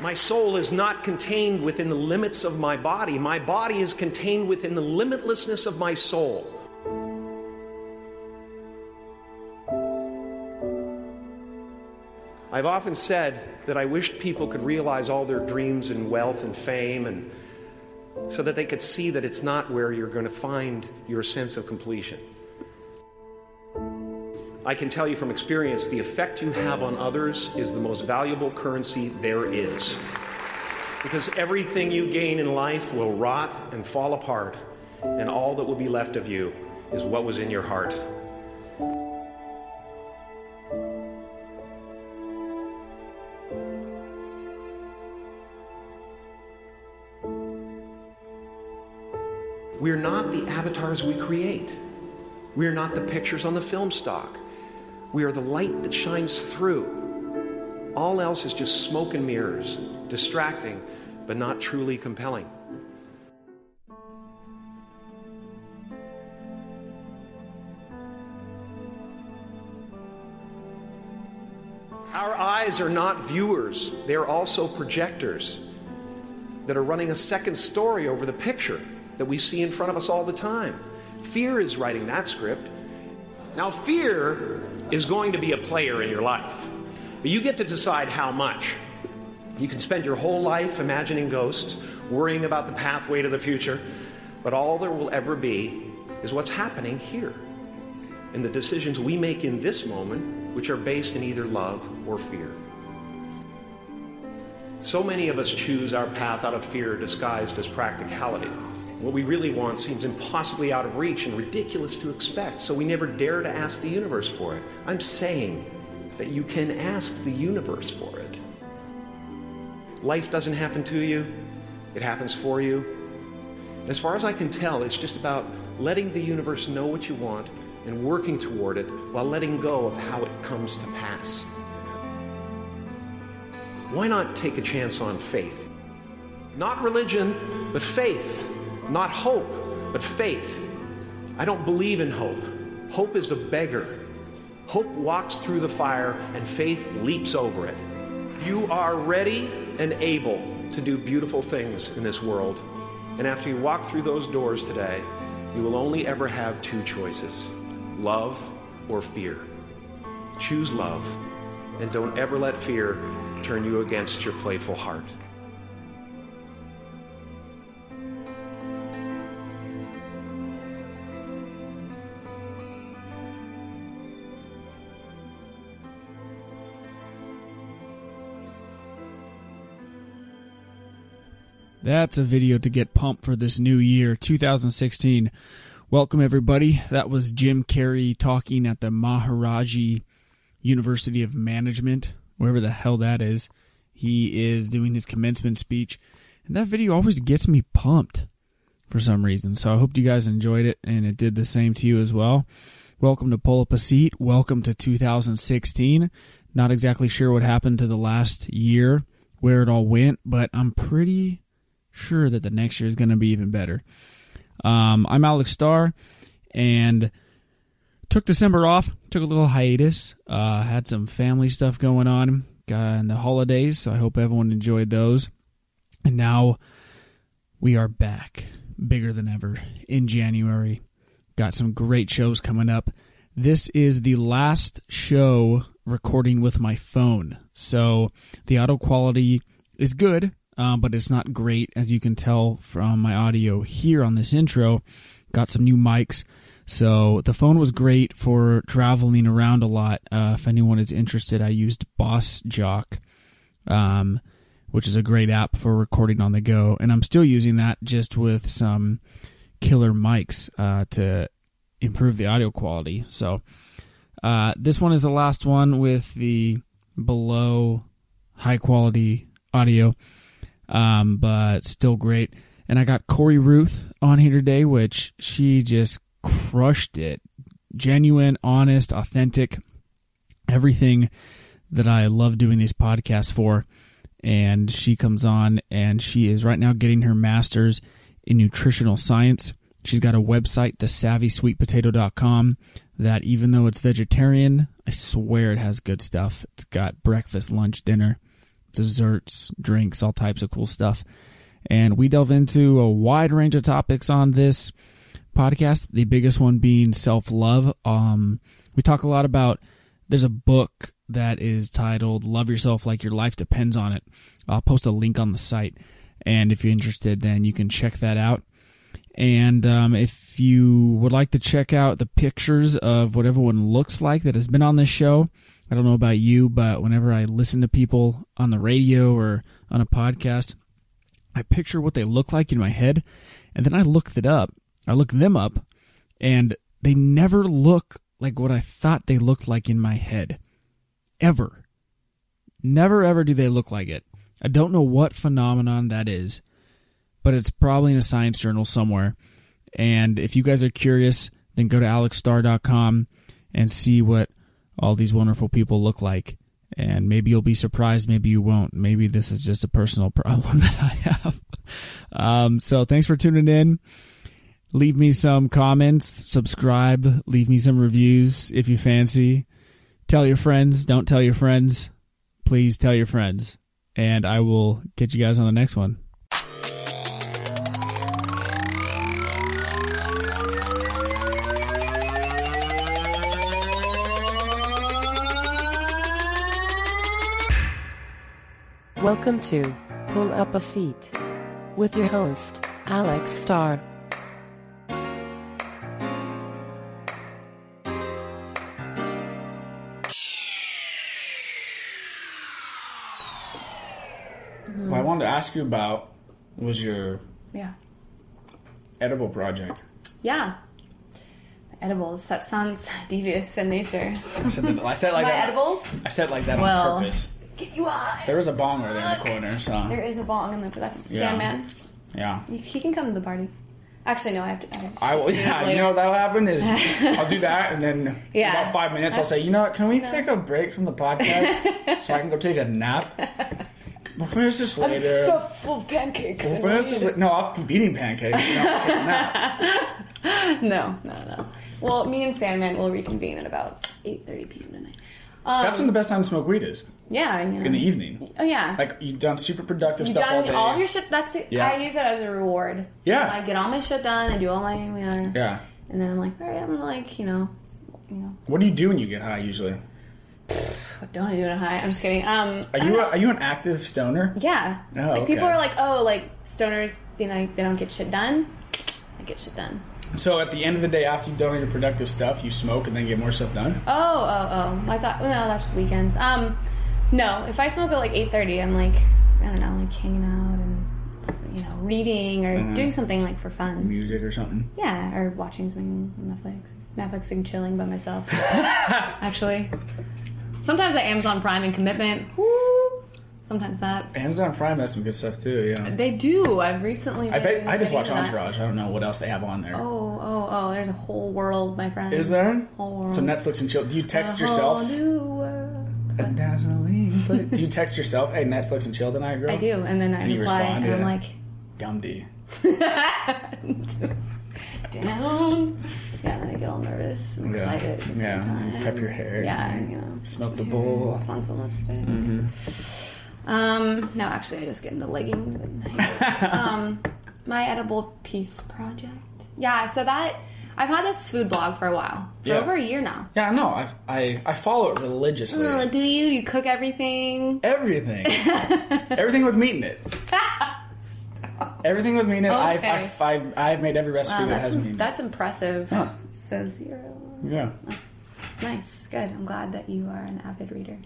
My soul is not contained within the limits of my body. My body is contained within the limitlessness of my soul. I've often said that I wished people could realize all their dreams and wealth and fame and so that they could see that it's not where you're going to find your sense of completion. I can tell you from experience the effect you have on others is the most valuable currency there is. Because everything you gain in life will rot and fall apart, and all that will be left of you is what was in your heart. We're not the avatars we create. We are not the pictures on the film stock. We are the light that shines through. All else is just smoke and mirrors, distracting, but not truly compelling. Our eyes are not viewers, they're also projectors that are running a second story over the picture that we see in front of us all the time. Fear is writing that script. Now, fear is going to be a player in your life, but you get to decide how much. You can spend your whole life imagining ghosts, worrying about the pathway to the future, but all there will ever be is what's happening here and the decisions we make in this moment, which are based in either love or fear. So many of us choose our path out of fear disguised as practicality. What we really want seems impossibly out of reach and ridiculous to expect, so we never dare to ask the universe for it. I'm saying that you can ask the universe for it. Life doesn't happen to you, it happens for you. As far as I can tell, it's just about letting the universe know what you want and working toward it while letting go of how it comes to pass. Why not take a chance on faith? Not religion, but faith. Not hope, but faith. I don't believe in hope. Hope is a beggar. Hope walks through the fire and faith leaps over it. You are ready and able to do beautiful things in this world. And after you walk through those doors today, you will only ever have two choices love or fear. Choose love, and don't ever let fear turn you against your playful heart. That's a video to get pumped for this new year, 2016. Welcome, everybody. That was Jim Carrey talking at the Maharishi University of Management, wherever the hell that is. He is doing his commencement speech. And that video always gets me pumped for some reason. So I hope you guys enjoyed it and it did the same to you as well. Welcome to Pull Up a Seat. Welcome to 2016. Not exactly sure what happened to the last year, where it all went, but I'm pretty sure that the next year is going to be even better. Um, I'm Alex Starr, and took December off. Took a little hiatus. Uh, had some family stuff going on in the holidays, so I hope everyone enjoyed those. And now we are back, bigger than ever, in January. Got some great shows coming up. This is the last show recording with my phone, so the audio quality is good uh, but it's not great, as you can tell from my audio here on this intro. Got some new mics. So the phone was great for traveling around a lot. Uh, if anyone is interested, I used Boss Jock, um, which is a great app for recording on the go, and I'm still using that just with some killer mics uh, to improve the audio quality. So uh, this one is the last one with the below high quality audio um, but still great. And I got Corey Ruth on here today, which she just crushed it. Genuine, honest, authentic, everything that I love doing these podcasts for. And she comes on and she is right now getting her master's in nutritional science. She's got a website, thesavvysweetpotato.com, that even though it's vegetarian, I swear it has good stuff. It's got breakfast, lunch, dinner desserts, drinks, all types of cool stuff. And we delve into a wide range of topics on this podcast. The biggest one being self love. Um, we talk a lot about. There's a book that is titled "Love Yourself Like Your Life Depends on It." I'll post a link on the site, and if you're interested, then you can check that out. And um, if you would like to check out the pictures of what everyone looks like that has been on this show, I don't know about you, but whenever I listen to people on the radio or on a podcast, I picture what they look like in my head, and then I look it up. I look them up, and they never look like what I thought they looked like in my head. Ever. Never ever do they look like it. I don't know what phenomenon that is, but it's probably in a science journal somewhere. And if you guys are curious, then go to alexstar.com and see what all these wonderful people look like. And maybe you'll be surprised, maybe you won't. Maybe this is just a personal problem that I have. Um, so thanks for tuning in. Leave me some comments, subscribe, leave me some reviews if you fancy. Tell your friends, don't tell your friends. Please tell your friends. And I will get you guys on the next one. Welcome to Pull Up a Seat with your host, Alex Starr. What I wanted to ask you about was your Yeah. edible project. Yeah. Edibles. That sounds devious in nature. I said, that, I said like My that. edibles? I said like that Well- on purpose. Get you eyes. There was a bong right there in the corner, so There is a bong in but that's Yeah. Sandman. yeah. You- He can come to the party. Actually, no, I have to. I, have I will. to do it Yeah, you later. know what that'll happen is I'll do that, and then in Yeah. about five minutes I'll say, you know what? Can we take a break from the podcast so I can go take a nap? We'll finish this I'm so full of pancakes. We'll finish this. la- No, I'll keep eating pancakes. You I'll take a nap. No, no, no. Well, me and Sandman will reconvene at about 8.30 p.m. tonight. Um, That's when the best time to smoke weed is yeah, know. in the evening. Oh, yeah. Like you've done super productive You've stuff all done day. all your shit. That's it. Yeah. I use it as a reward. Yeah. I get all my shit done. I do all my, you know, yeah. and then I'm like, all right, I'm like, you know, you know, What do you do when you get high usually? what don't I do at high? I'm just kidding. Um, Are you a, are you an active stoner? yeah. Oh, like people are like, oh, like stoners, you know, they don't get shit done. I get shit done. So at the end of the day, after you've done all your productive stuff, you smoke and then get more stuff done. Oh, oh, oh. I thought, no, that's just weekends. Um, no, if I smoke at like 8.30, I'm like, I don't know, like hanging out and, you know, reading or Mm-hmm. doing something like for fun. Music or something. Yeah, or watching something on Netflix. Netflixing, chilling by myself. Actually. Sometimes I Amazon Prime and commitment. Woo! Sometimes that. Amazon Prime has some good stuff too. Yeah. They do. I've recently I been bet I just watch into that. Entourage. I don't know what else they have on there. Oh, oh, oh, there's a whole world, my friend. Is there? Whole world. So Netflix and chill. Do you text A yourself? whole new world. A dazzling. Do you text yourself? Hey, Netflix and chill tonight, girl. I do, and then I And you reply, respond, and I'm like, Dumb D. down. Yeah, and I get all nervous and Yeah. excited. at the same Yeah. time. Pep your hair. Yeah, you know. Smoke the bowl. On some lipstick. Mm-hmm. Um, no, actually, I just get into leggings and um, my edible peace project. Yeah, so that I've had this food blog for a while, for Yeah. over a year now. Yeah, no, I I I follow it religiously. Uh, do you? You cook everything? Everything. Everything with meat in it. Everything with meat in it. I've, Okay. I've, I've, I've made every recipe Wow, that has meat in it. that's impressive. Huh. So zero. Yeah. Nice, good. I'm glad that you are an avid reader.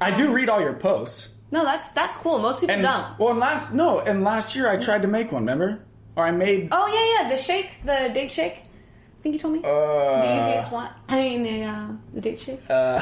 I do read all your posts. No, that's that's cool. Most people And don't. well, and last no, and last year I tried to make one. Remember? Or I made. Oh yeah, yeah. The shake, the date shake. I think you told me Uh, the easiest one. I mean the uh, the date shake. Uh,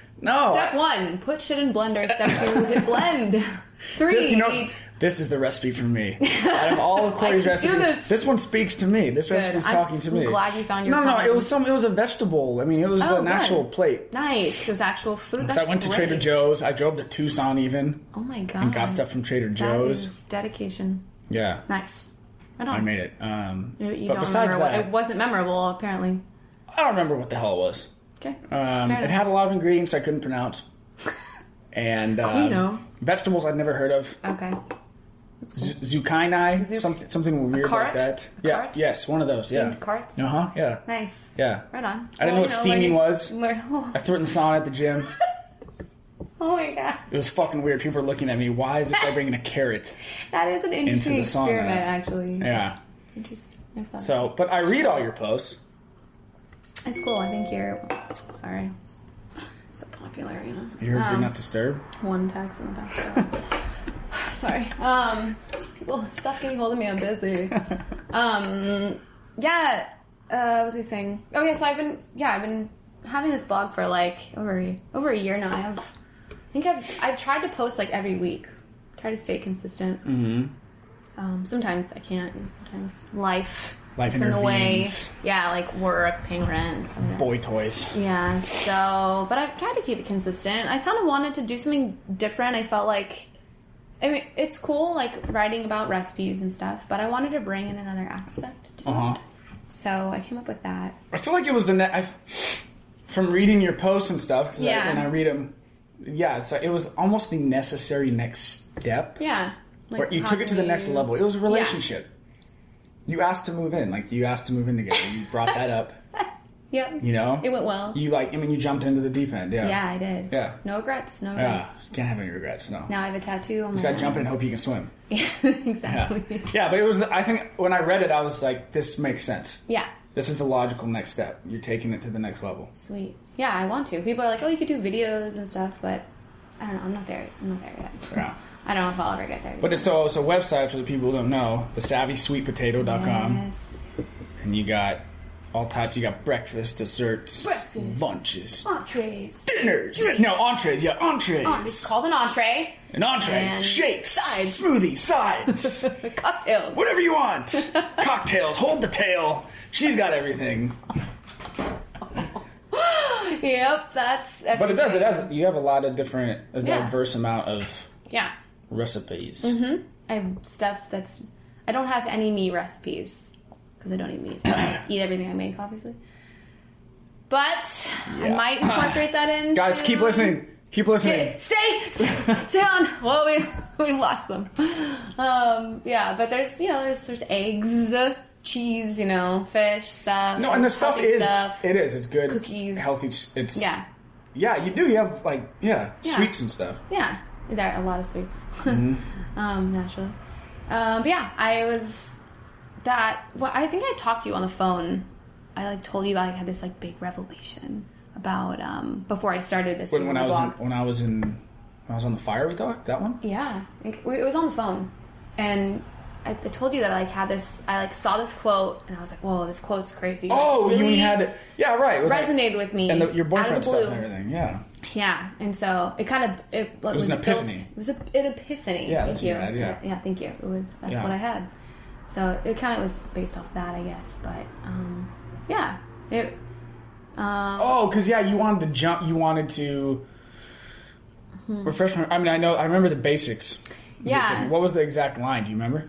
no. Step one: put shit in blender. Step two: hit blend. Three: This, you know, this is the recipe for me. Out of all of Corey's I can do recipes, this. one speaks to me. This recipe's I'm talking to me. glad you found your No, no, calling. it was some. It was a vegetable. I mean, it was Oh, an good. actual plate. Nice. It was actual food. So I went to. Trader Joe's. I drove to Tucson even Oh my god. and got stuff from Trader Joe's. is dedication. Yeah, Nice. I don't. I made it. Um, You, you but besides that, what, it wasn't memorable. Apparently. I don't remember what the hell it was. Okay. Um, it had a lot of ingredients I couldn't pronounce. And um, vegetables I'd never heard of. Okay. Z- zucchini, Zu- something something weird like that. A yeah, carrot? yes, one of those. Yeah, Steamed carrots? Uh huh. Yeah, Nice. yeah. Right on. I didn't know what steaming was. oh, I threw it in the sauna at the gym. oh my god. It was fucking weird. People were looking at me. Why is this guy bringing a carrot? That is an interesting the sauna. experiment, actually. Yeah. Interesting. So, but I read all your posts. It's cool. I think you're. Sorry. So popular, you know. You're, you're Um, not disturbed. one text in the past. Sorry. Um, people stop getting hold of me. I'm busy. Um, yeah. Uh, what was he saying? Oh yeah. So I've been yeah I've been having this blog for like over a, over a year now. I have. I think I've I've tried to post like every week. Try to stay consistent. Mm-hmm. Um, sometimes I can't. Sometimes life. Life gets in the way. Yeah, like work, paying rent. Boy toys. Yeah, so, but I've tried to keep it consistent. I kind of wanted to do something different. I felt like, I mean, it's cool, like writing about recipes and stuff, but I wanted to bring in another aspect to Uh huh. it. So I came up with that. I feel like it was the ne- I, from reading your posts and stuff. 'cause I- Yeah. and I read them. Yeah, so it was almost the necessary next step. Yeah. Like, where you took it to the next level. It was a relationship. You asked to move in, like you asked to move in together. You brought that up. Yep. You know, It went well. You like, I mean, you jumped into the deep end. Yeah. yeah, I did. Yeah. No regrets. No Yeah. regrets. Can't have any regrets. No. Now I have a tattoo on Just gotta jump in and hope you can swim. Yeah, exactly. Yeah. yeah, but it was. I think when I read it, I was like, this makes sense. Yeah. This is the logical next step. You're taking it to the next level. Sweet. Yeah, I want to. People are like, oh, you could do videos and stuff, but I don't know. I'm not there. I'm not there yet. Yeah. I don't know if I'll ever get there. But it's so it's a website for the people who don't know, the savvysweetpotato.com. Yes. And you got all types. You got breakfast, desserts, Breakfast. lunches, Entrees. dinners. Drinks. No, entrees. Yeah, entrees. Oh, it's called an entree. An entree, And shakes, sides. smoothies, sides, Cocktails. whatever you want. Cocktails, hold the tail. She's got everything. Yep, that's. But it does. It has. You have a lot of different, a Yeah. diverse amount of Yeah. recipes. Mm-hmm. I have stuff that's. I don't have any meat recipes because I don't eat meat. I eat everything I make, obviously. But I might incorporate that in. Guys, keep listening. Keep listening. Stay, stay, stay on. Well, we we lost them. Um, yeah, but there's you know there's there's eggs, cheese, you know, fish stuff. No, and the stuff is. stuff. It is. It's good. Cookies. Healthy. It's. yeah, Yeah, you do. You have like yeah, Yeah. sweets and stuff. yeah. There are a lot of sweets, Mm-hmm. um, naturally. Um, but yeah, I was that. Well, I think I talked to you on the phone. I like told you about I had this like big revelation about um, before I started this. When, when I was in, when I was in when I was on the fire, we talked that one. Yeah, it, it was on the phone, and I, I told you that I like had this. I like saw this quote, and I was like, "Whoa, this quote's crazy." Oh, Like, you really had yeah right. It was like- resonated with me, and the, your boyfriend stuff and everything. Yeah. Yeah, and so it kind of it, it was an built- epiphany. it was a, an epiphany. Yeah, thank you. what you had, yeah. yeah, thank you. It was that's Yeah. what I had. So it kind of was based off that, I guess. But um, yeah, it. Um, Oh, because yeah, you wanted to jump. You wanted to refresh my. I mean, I know. I remember the basics. Yeah. What was the exact line? Do you remember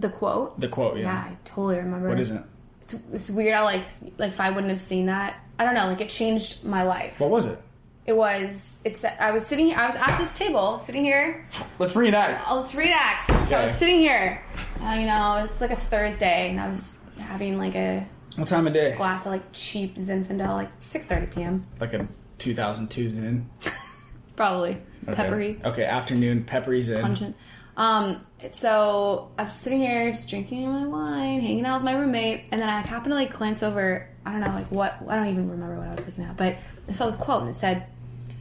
the quote. the quote? yeah. Yeah. I totally remember. What is it? It's, it's weird. I like like if I wouldn't have seen that, I don't know. Like it changed my life. What was it? It was. It's. I was sitting. I was at this table, sitting here. Let's reenact. Oh, let's react. So I was sitting here. Uh, you know, it's like a Thursday, and I was having like a What time of day? glass of like cheap Zinfandel, like six thirty p.m. Like a 2002 Zin. Probably Okay. peppery, Okay, afternoon peppery Zin. pungent. Um, so I was sitting here just drinking my wine, hanging out with my roommate, and then I happened to like glance over. I don't know, like what I don't even remember what I was looking at, but I saw this quote and it said,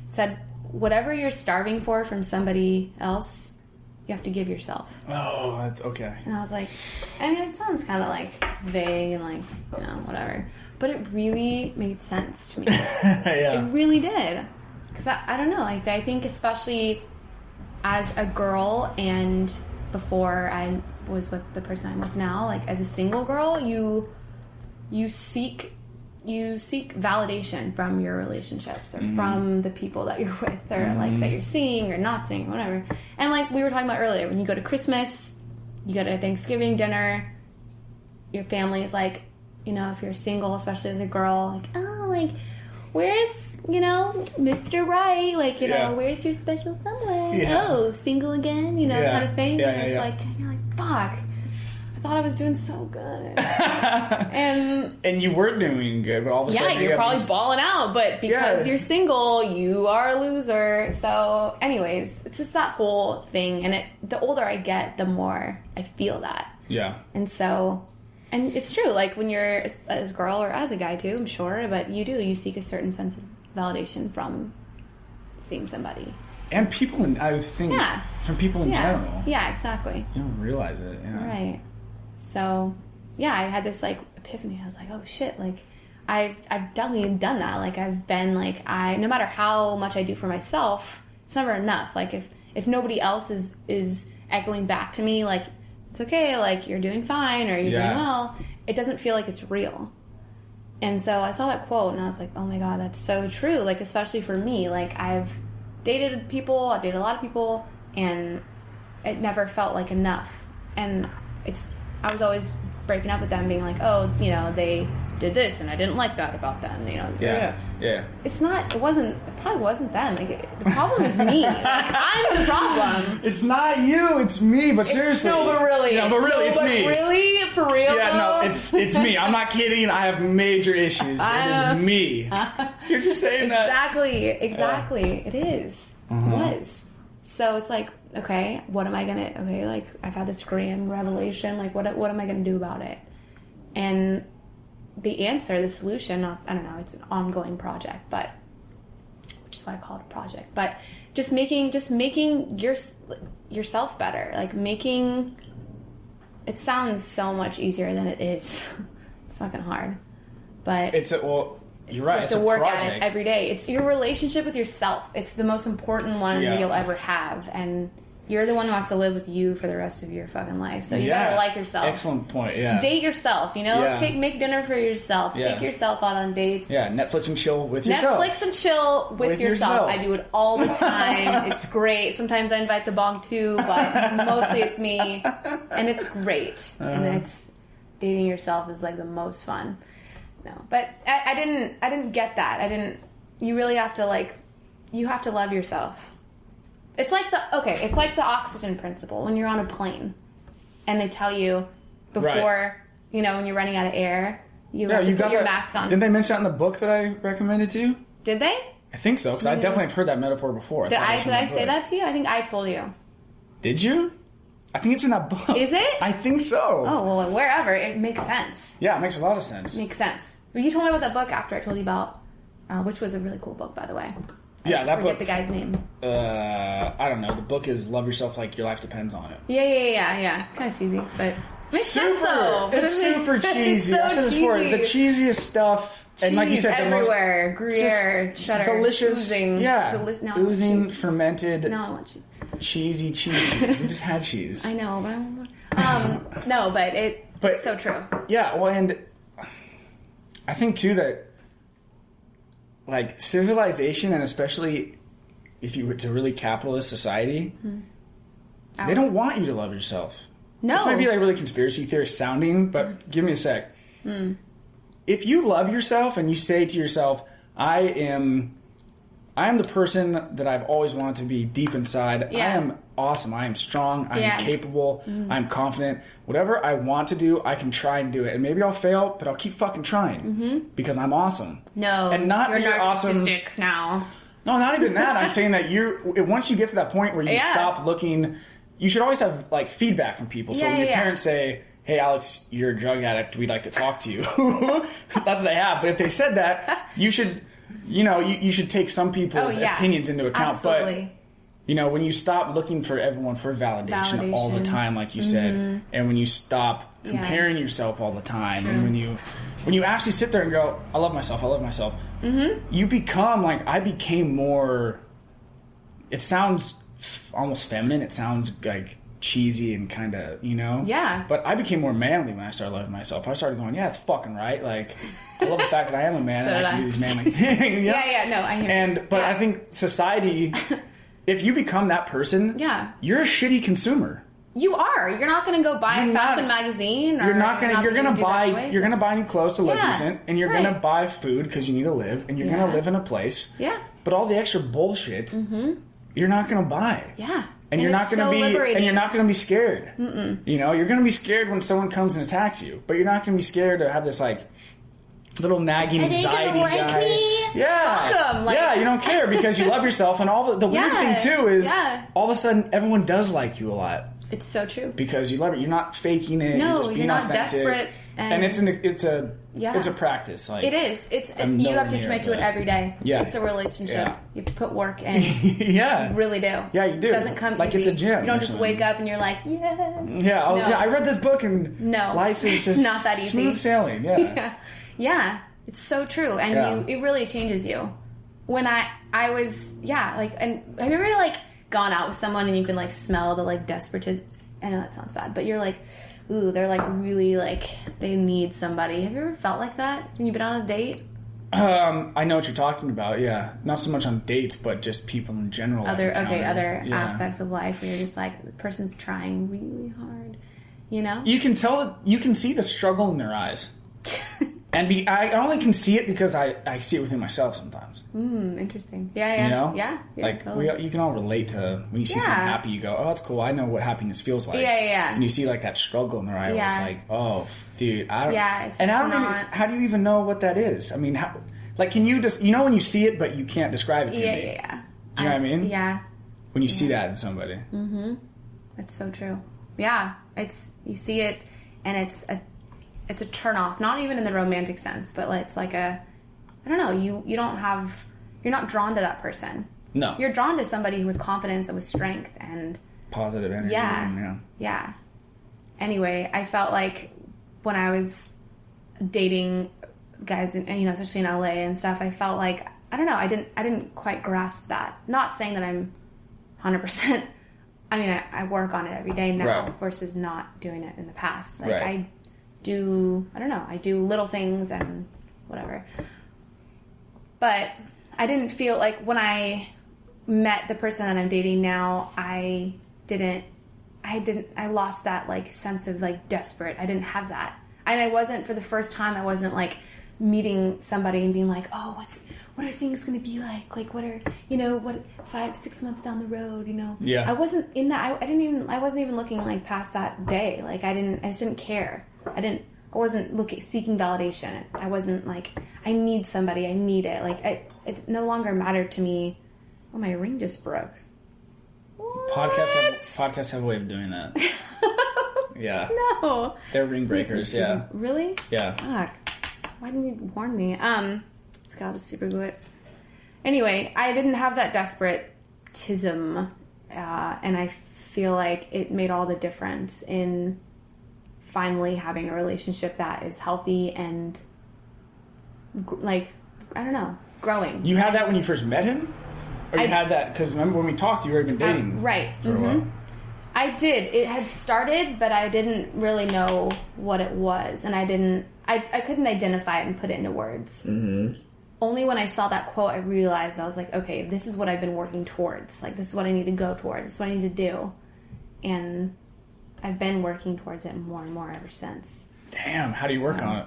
it said, "Whatever you're starving for from somebody else, you have to give yourself." Oh, that's okay. And I was like, I mean, it sounds kind of like vague and like, you know, whatever. But it really made sense to me. yeah. It really did. Because I, I don't know, like, I think especially as a girl and before I was with the person I'm with now, like, as a single girl, you you seek you seek validation from your relationships or mm-hmm. from the people that you're with or like that mm-hmm. you're seeing or not seeing or whatever. And like we were talking about earlier, when you go to Christmas, you go to Thanksgiving dinner, your family is like, you know, if you're single, especially as a girl, like, oh, like, where's you know Mr. Right? Like you Yeah. know, where's your special someone? Yeah. Oh, single again? You know, Yeah. kind of thing. Yeah, and yeah, it's yeah. like you're like, fuck. I thought I was doing so good, and And you were doing good, but all of a yeah, sudden you you're probably these- balling out, but because Yeah. you're single, you are a loser. So, anyways, it's just that whole thing. And it, the older I get, the more I feel that. yeah. And so, and it's true. Like when you're as, as a girl or as a guy too, I'm sure, but you do. You seek a certain sense of validation from seeing somebody. And people, in, I think, Yeah. from people in Yeah. general, Yeah. Exactly. you don't realize it. Yeah. Right. So, yeah, I had this like epiphany. I was like, oh shit, like I've I've definitely done that. Like I've been like I no matter how much I do for myself, it's never enough. Like if if nobody else is is echoing back to me like it's okay, like you're doing fine or you're Yeah. doing well, it doesn't feel like it's real. And so I saw that quote and I was like, oh my god, that's so true. Like especially for me, like I've dated people, I've dated a lot of people, and it never felt like enough. And it's I was always breaking up with them, being like, oh, you know, they did this and I didn't like that about them. You know, Yeah. Yeah. It's not. It wasn't. It probably wasn't them. Like it, the problem is me. like, I'm the problem. It's not you, it's me. But seriously, no, but really, no, but really, No, it's but me. Really, for real? Yeah, no, it's it's me. I'm not kidding. I have major issues. I it know. is me. You're just saying that. Exactly, exactly. It is. Mm-hmm. It was. So it's like, okay, what am I gonna? Okay, like I've had this grand revelation. Like, what what am I gonna do about it? And the answer, the solution, I don't know. It's an ongoing project, but which is why I call it a project. But just making, just making your yourself better. Like making. It sounds so much easier than it is. it's fucking hard, but It's a, well, you're it's right. like It's to a work project. at it every day. It's your relationship with yourself. It's the most important one Yeah. that you'll ever have, and you're the one who has to live with you for the rest of your fucking life. So you yeah. gotta like yourself. Excellent point. Yeah. Date yourself. You know, Yeah. take make dinner for yourself. Yeah. Take yourself out on dates. Yeah. Netflix and chill with yourself. Netflix and chill with, With yourself. yourself. I do it all the time. it's great. Sometimes I invite the bong too, but mostly it's me, and it's great. Uh-huh. And it's dating yourself is like the most fun. No, but I, I didn't. I didn't get that. I didn't. You really have to like. You have to love yourself. It's like the okay. It's like the oxygen principle when you're on a plane, and they tell you before you know when you're running out of air. You Yeah, have to you put got your that. mask on. Didn't they mention that in the book that I recommended to you? Did they? I think so, because I definitely have heard that metaphor before. Did thought I did I say that to you? I think I told you. Did you? I think it's in that book. Is it? I think so. Oh well, wherever it makes sense. Yeah, it makes a lot of sense. Makes sense. Well, you told me about that book after I told you about, uh, which was a really cool book, by the way. Yeah, that Forget book. the guy's name. Uh, I don't know. The book is "Love Yourself Like Your Life Depends on It." Yeah, yeah, yeah, yeah. Kind of cheesy, but makes sense though. It's super cheesy. so I said this before. cheesy. The cheesiest stuff, and like you Cheese said, the most everywhere, Gruyere, just cheddar, delicious, oozing, yeah, deli- no, I want oozing cheese. fermented, No, I want cheese. cheesy cheese. we just had cheese. I know, but I'm. Um, no, but it. But- it's so true. Yeah, well, and I think too that like civilization, and especially if you were to really capitalist society, they don't want you to love yourself. No. This might be like really conspiracy theorist sounding, but give me a sec. Hmm. If you love yourself and you say to yourself, "I am, I am the person that I've always wanted to be deep inside. I am awesome. I am strong. I am Yeah. Mm-hmm. capable. I am confident. Whatever I want to do, I can try and do it. And maybe I'll fail, but I'll keep fucking trying because I'm awesome. Mm-hmm. No, and not you're you're awesome. narcissistic now. No, not even that. I'm saying that you're once you get to that point where you Yeah. stop looking, you should always have like feedback from people. So Yeah, when your parents say, "Hey, Alex, you're a drug addict. We'd like to talk to you," not that they have, but if they said that, you should, you know, you, you should take some people's Oh, opinions into account. Absolutely. But you know, when you stop looking for everyone for validation, all the time, like you said, and when you stop Yeah. comparing yourself all the time, and when you when you actually sit there and go, "I love myself. I love myself," Mm-hmm. you become like I became more. It sounds f- almost feminine. It sounds like cheesy and kind of you know. Yeah. But I became more manly when I started loving myself. I started going, "Yeah, it's fucking right." Like I love the fact that I am a man So and I can did do these manly things. Yeah, yeah, no, I hear. And but Yeah. I think society, if you become that person, Yeah. you're a shitty consumer. You are. You're not going to go buy You're a not- fashion magazine. Or You're not gonna. You're gonna do that buy. anyways. You're gonna buy new clothes to look Yeah, decent, and you're right. gonna buy food because you need to live, and you're gonna Yeah. live in a place. Yeah. But all the extra bullshit, mm-hmm. you're not gonna buy. Yeah. And, you're not it's gonna so be. liberating. And you're not gonna be scared. You know, you're gonna be scared when someone comes and attacks you, but you're not gonna be scared to have this like little nagging gonna anxiety like guy. me? Yeah. Like- yeah, you don't care because you love yourself, and all the, the weird Yeah, thing too is yeah. all of a sudden everyone does like you a lot It's so true. because you love it. You're not faking it. No, you're, just you're not authentic. desperate And, and- it's an it's a Yeah. it's a practice. Like It is. It's I'm you have to commit to it every day. Yeah. It's a relationship. Yeah. You have to put work in. yeah, You really do. Yeah, you do. It doesn't come Like easy. it's a gym You don't just something. wake up and you're like, yes. yeah. oh, No. yeah, I read this book and No. life is just not that easy. smooth sailing. Yeah. Yeah. It's so true. And Yeah. you it really changes you. When I I was yeah, like and have you ever like gone out with someone and you can like smell the like desperatism I know that sounds bad, but you're like Ooh, they're like really like they need somebody. Have you ever felt like that when you've been on a date? Um, I know what you're talking about. Yeah, not so much on dates, but just people in general. Other okay other Yeah. aspects of life where you're just like the person's trying really hard you know You can tell that you can see the struggle in their eyes, and be. I only can see it because I I see it within myself sometimes. Hmm, interesting yeah yeah You know, yeah, yeah like totally. we, you can all relate to when you see someone Yeah. happy, you go, "Oh, that's cool. I know what happiness feels like." Yeah, yeah, yeah. And you see like that struggle in their eye, where it's like, "Oh, dude, I don't." Yeah, it's and I don't even. How do you even know what that is? I mean, how? Like, can you just you know when you see it, but you can't describe it to yeah me? yeah yeah Do you know what I mean? yeah When you see that in somebody. it's so true yeah it's you see it and it's a it's a turn off not even in the romantic sense but like, it's like a i don't know you you don't have you're not drawn to that person No, you're drawn to somebody with confidence and with strength and positive energy. Yeah. and, yeah. yeah. Anyway, I felt like when I was dating guys, in, you know, especially in LA and stuff, I felt like I don't know, I didn't, I didn't quite grasp that. Not saying that I'm 100. percent I mean, I, I work on it every day now Right. versus not doing it in the past. Like Right. I do, I don't know, I do little things and whatever. But I didn't feel like when I met the person that I'm dating now, I didn't I didn't I lost that like sense of like desperate. I didn't have that. And I wasn't for the first time I wasn't like meeting somebody and being like, "Oh, what's what are things going to be like? Like what are, you know, what 5 6 months down the road, you know?" Yeah. I wasn't in that I, I didn't even I wasn't even looking like past that day. Like I didn't I just didn't care. I didn't I wasn't looking seeking validation. I wasn't like I need somebody. I need it. Like I, it no longer mattered to me. Oh, my ring just broke. Podcasts have, What? podcasts have a way of doing that. yeah, No. they're ring breakers. Yeah, Really? yeah. Fuck. Why didn't you warn me? Um, let's go. I'll super glue it. Anyway, I didn't have that desperatism, uh, and I feel like it made all the difference in finally having a relationship that is healthy and gr- like I don't know, growing. You had that when you first met him, or you I- had that because remember when we talked, you were even dating, right. Mhm. while. I did. It had started, but I didn't really know what it was, and I didn't. I, I couldn't identify it and put it into words. Mm-hmm. Only when I saw that quote, I realized I was like, okay, this is what I've been working towards. Like, this is what I need to go towards. This is what I need to do, and I've been working towards it more and more ever since. Damn, how do you work on it?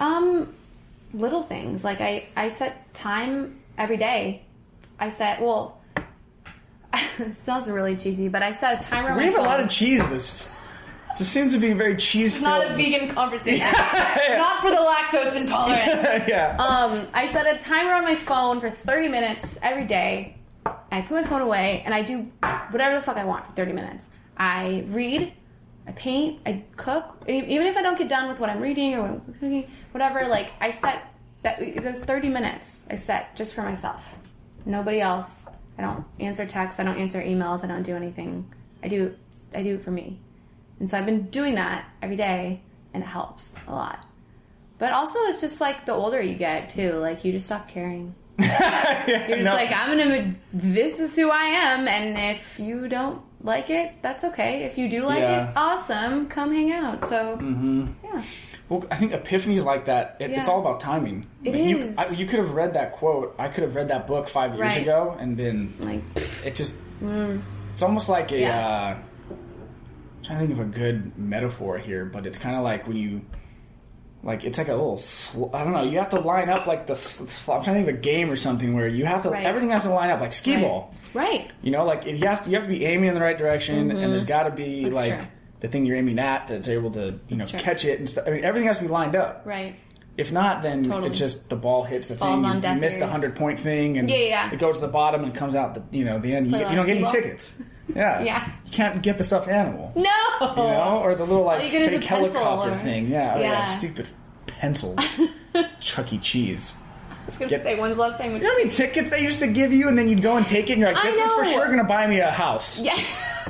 Um, little things like I I set time every day. I set well. it sounds really cheesy, but I set a timer. We my have a lot of cheese. This this seems to be very cheese. It's not a vegan conversation. Not for the lactose intolerant. yeah. Um, I set a timer on my phone for 30 minutes every day. I put my phone away and I do whatever the fuck I want for 30 minutes. I read, I paint, I cook. Even if I don't get done with what I'm reading or what I'm cooking, whatever, like I set that those 30 minutes I set just for myself. Nobody else. I don't answer texts, I don't answer emails, I don't do anything. I do I do it for me. And so I've been doing that every day and it helps a lot. But also, it's just like the older you get too, like you just stop caring. You're just No. like, I'm gonna. This is who I am, and if you don't like it, that's okay. If you do like Yeah. it, awesome. Come hang out. So, yeah, Well, I think epiphanies like that. It, It's all about timing. It you, is. I, you could have read that quote. I could have read that book five years Right. ago and been. like It just. It's almost like a. Yeah. Uh, I'm trying to think of a good metaphor here, but it's kind of like when you, like it's like a little. Sl- I don't know. You have to line up like the. Sl- I'm trying to think of a game or something where you have to. Right. Everything has to line up like skee Right. ball. Right. You know, like it has to, you have to be aiming in the right direction, and there's got to be Mm-hmm. That's like true. the thing you're aiming at that's able to you know true. catch it and stuff. I mean, everything has to be lined up. Right. If not, then Totally. it's just the ball hits the Falls thing. You, you deaf miss the hundred point thing, and Yeah, yeah. it goes to the bottom and comes out the you know the end. You, get- a you don't get any tickets. Yeah, Yeah. You can't get the stuffed animal. No. You know, or the little like All you get is a fake helicopter or- thing. Yeah, oh, yeah, Yeah. stupid pencils. Chuck E. Cheese. I was gonna Get- say one's last time? You know how many tickets they used to give you, and then you'd go and take it, and you're like, "This is for sure going to buy me a house." Yeah.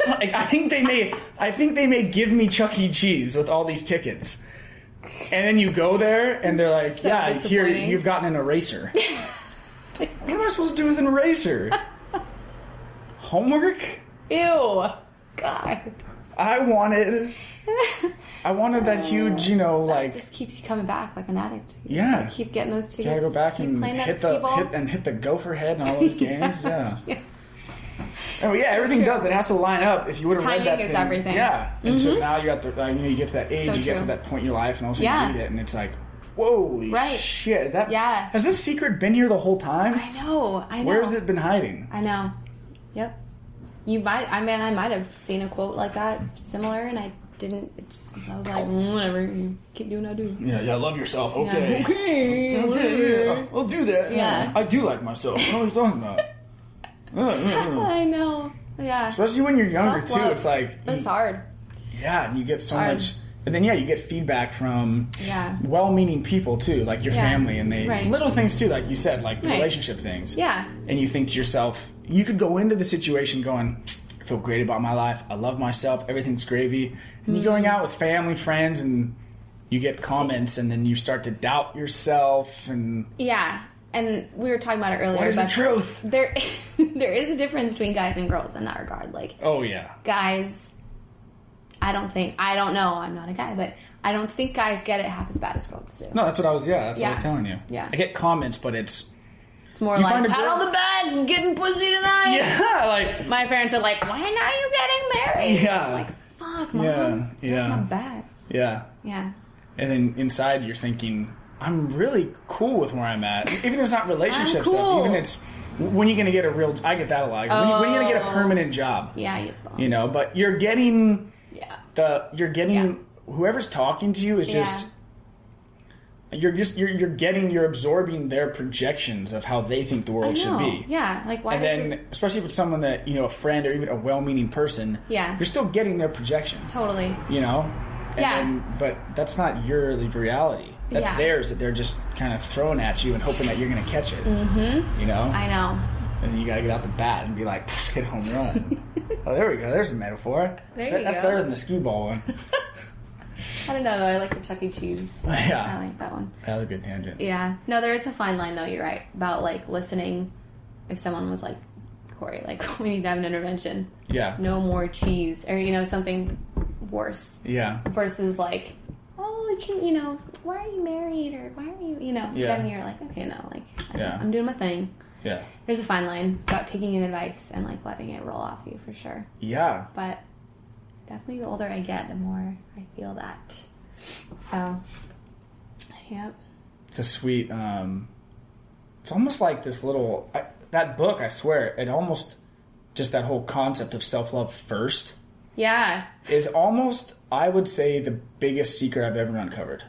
Like, I think they may, I think they may give me Chuck E. Cheese with all these tickets, and then you go there, and they're like, So "Yeah, here you've gotten an eraser." what am I supposed to do with an eraser? Homework? Ew. God. I wanted, I wanted that uh, huge, you know, like just keeps you coming back like an addict. You Yeah. keep getting those tickets. gotta go back keep and hit the hit and hit the gopher head and all those games. yeah. Yeah. Oh yeah, everything does. It has to line up. If you would have read Timing that is thing, everything. Mm-hmm. yeah. And so now you're at the, uh, you know, you get to that age, So you get to true. that point in your life, and all of a sudden Yeah. you read it, and it's like, holy Right. shit! Is that? Yeah. Has this secret been here the whole time? I know. I know. Where's it been hiding? I know. Yep. You might. I mean, I might have seen a quote like that, similar, and I didn't. It just, I was like, mm, whatever. You keep doing what I do. Yeah, yeah. Love yourself. Okay. Okay. Okay, yeah, I'll do that. Yeah. I do like myself. What are you talking about? I know. Yeah. Especially when you're younger too, Self-love. it's like That's you- hard. yeah, and you get so Hard. much. And then yeah, you get feedback from Yeah. well-meaning people too, like your Yeah. family, and they Right. little things too, like you said, like Right. relationship things. Yeah. And you think to yourself, you could go into the situation going, I feel great about my life. I love myself. Everything's gravy. And you're going Mm-hmm. out with family, friends, and you get comments, and then you start to doubt yourself. And Yeah. And we were talking about it earlier. what is the truth? There, there is a difference between guys and girls in that regard. Like Oh yeah, guys, I don't think I don't know. I'm not a guy, but I don't think guys get it half as bad as girls do. no, that's what I was. Yeah, that's what I was telling you. Yeah. I get comments, but it's It's more You like pat girl- on the back getting pussy tonight. yeah, like My parents are like, "When are you getting married?" Yeah. I'm like, fuck, mom. Yeah, yeah. Bad. yeah. Yeah. And then inside you're thinking, I'm really cool with where I'm at. Even if it's not relationship cool. stuff, even it's when you're going to get a real? I get that a lot. When, you, when are you going to get a Oh. permanent job? Yeah. You, You know, but you're getting yeah. the you're getting Yeah. whoever's talking to you is just you're just you're you're getting you're absorbing their projections of how they think the world should be. Yeah. Like why And then, it especially if it's someone that you know, a friend or even a well-meaning person, Yeah. you're still getting their projection. totally? you know and Yeah. then, but that's not your reality that's Yeah. theirs that they're just kind of throwing at you and hoping that you're going to catch it mm-hmm. you know I know. and you got to get out the bat and be like hit home run oh there we go there's a metaphor There That- that's go. better than the skee ball one I don't know. I like the Chuck E. Cheese. Yeah. I like that one. that was a good tangent Yeah. No, there is a fine line though. You're right about like listening. If someone was like, Corey, like we need to have an intervention. yeah No more cheese, or you know something worse. yeah Versus like, oh, you can, you know, why are you married or why are you, you know? Yeah. Then you're like, okay, no, like I Yeah. I'm doing my thing. yeah There's a fine line about taking an advice and like letting it roll off you for sure. yeah But definitely the older I get, the more I feel that. So, yep. it's a sweet um it's almost like this little I, that book i swear it almost just that whole concept of self-love first Yeah. is almost, I would say, the biggest secret I've ever uncovered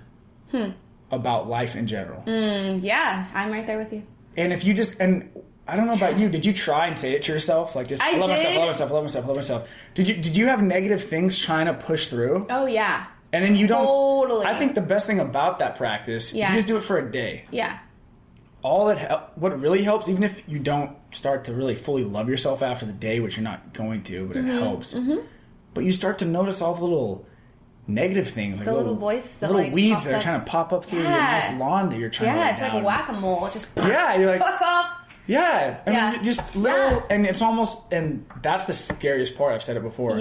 about life in general. Mm, yeah, I'm right there with you. And if you just, and I don't know about you, did you try and say it to yourself? Like, just, I love myself, did. love myself, love myself, love myself. Did you, did you have negative things trying to push through? Oh yeah. And then you don't. Totally. I think the best thing about that practice, Yeah. you just do it for a day. Yeah. All that what really helps, even if you don't start to really fully love yourself after the day, which you're not going to, but it Mm-hmm. helps. But you start to notice all the little negative things, like The little voice that, little like, weeds that are up. trying to pop up through your nice lawn that you're trying to Yeah, lay it's like down. whack a mole. Just Yeah, you're like, fuck off. yeah, I Yeah. mean, just little, Yeah. and it's almost, and that's the scariest part. I've said it before. is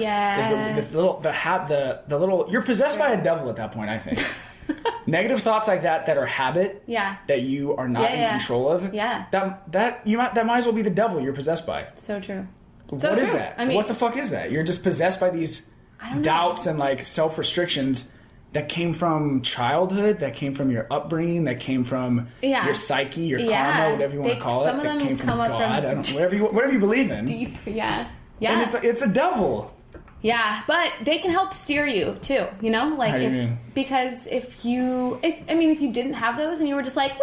the, the little, the hab, the the little. You're possessed by a devil at that point. I think. Negative thoughts like that that are habit. Yeah. That you are not Yeah, in yeah. control of. Yeah. That that you might that might as well be the devil you're possessed by. So true. What So is that? I mean, what the fuck is that? You're just possessed by these I don't know. Doubts and like self restrictions that came from childhood, that came from your upbringing, that came from Yeah. your psyche, your Yeah. karma, whatever you want They- to call it. some of that them came from come up God. from- I don't, whatever you whatever you believe in. deep. Yeah. Yeah. And it's a, it's a devil. Yeah, but they can help steer you too. You know, like How do you if mean? because if you, if I mean, if you didn't have those and you were just like, "Woo,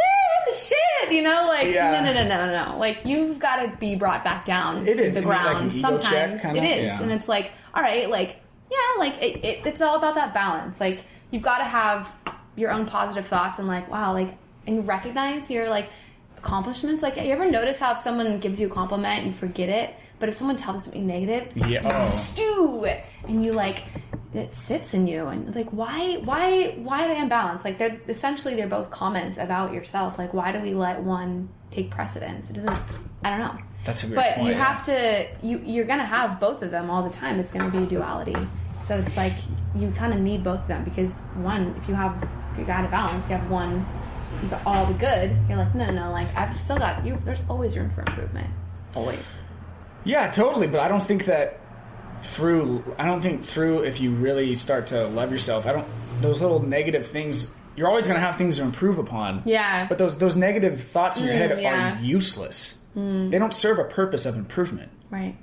the shit," you know, like Yeah. no, no, no, no, no. Like you've got to be brought back down It to is. the mean like ground. Sometimes check, it is, Yeah. and it's like, all right, like yeah, like it, it, it's all about that balance. Like you've got to have your own positive thoughts and like, wow, like and you recognize your like accomplishments. Like, you ever notice how if someone gives you a compliment, you forget it, but if someone tells you something negative, Yeah. you Oh. stew it, and you like it sits in you, and like, why, why, why are they unbalanced? Like, they're essentially they're both comments about yourself. Like, why do we let one take precedence? It doesn't. I don't know. That's a weird But point, you yeah. have to. You you're gonna have both of them all the time. It's gonna be a duality. So it's like you kind of need both of them because one, if you have if you got a balance, you have one. You got all the good. You're like, no, no, no. Like I've still got you. There's always room for improvement. Always. Yeah, totally. But I don't think that through. I don't think through if you really start to love yourself. I don't. Those little negative things. You're always going to have things to improve upon. Yeah. But those those negative thoughts in your head Mm, yeah. Mm. are useless. They don't serve a purpose of improvement. Right.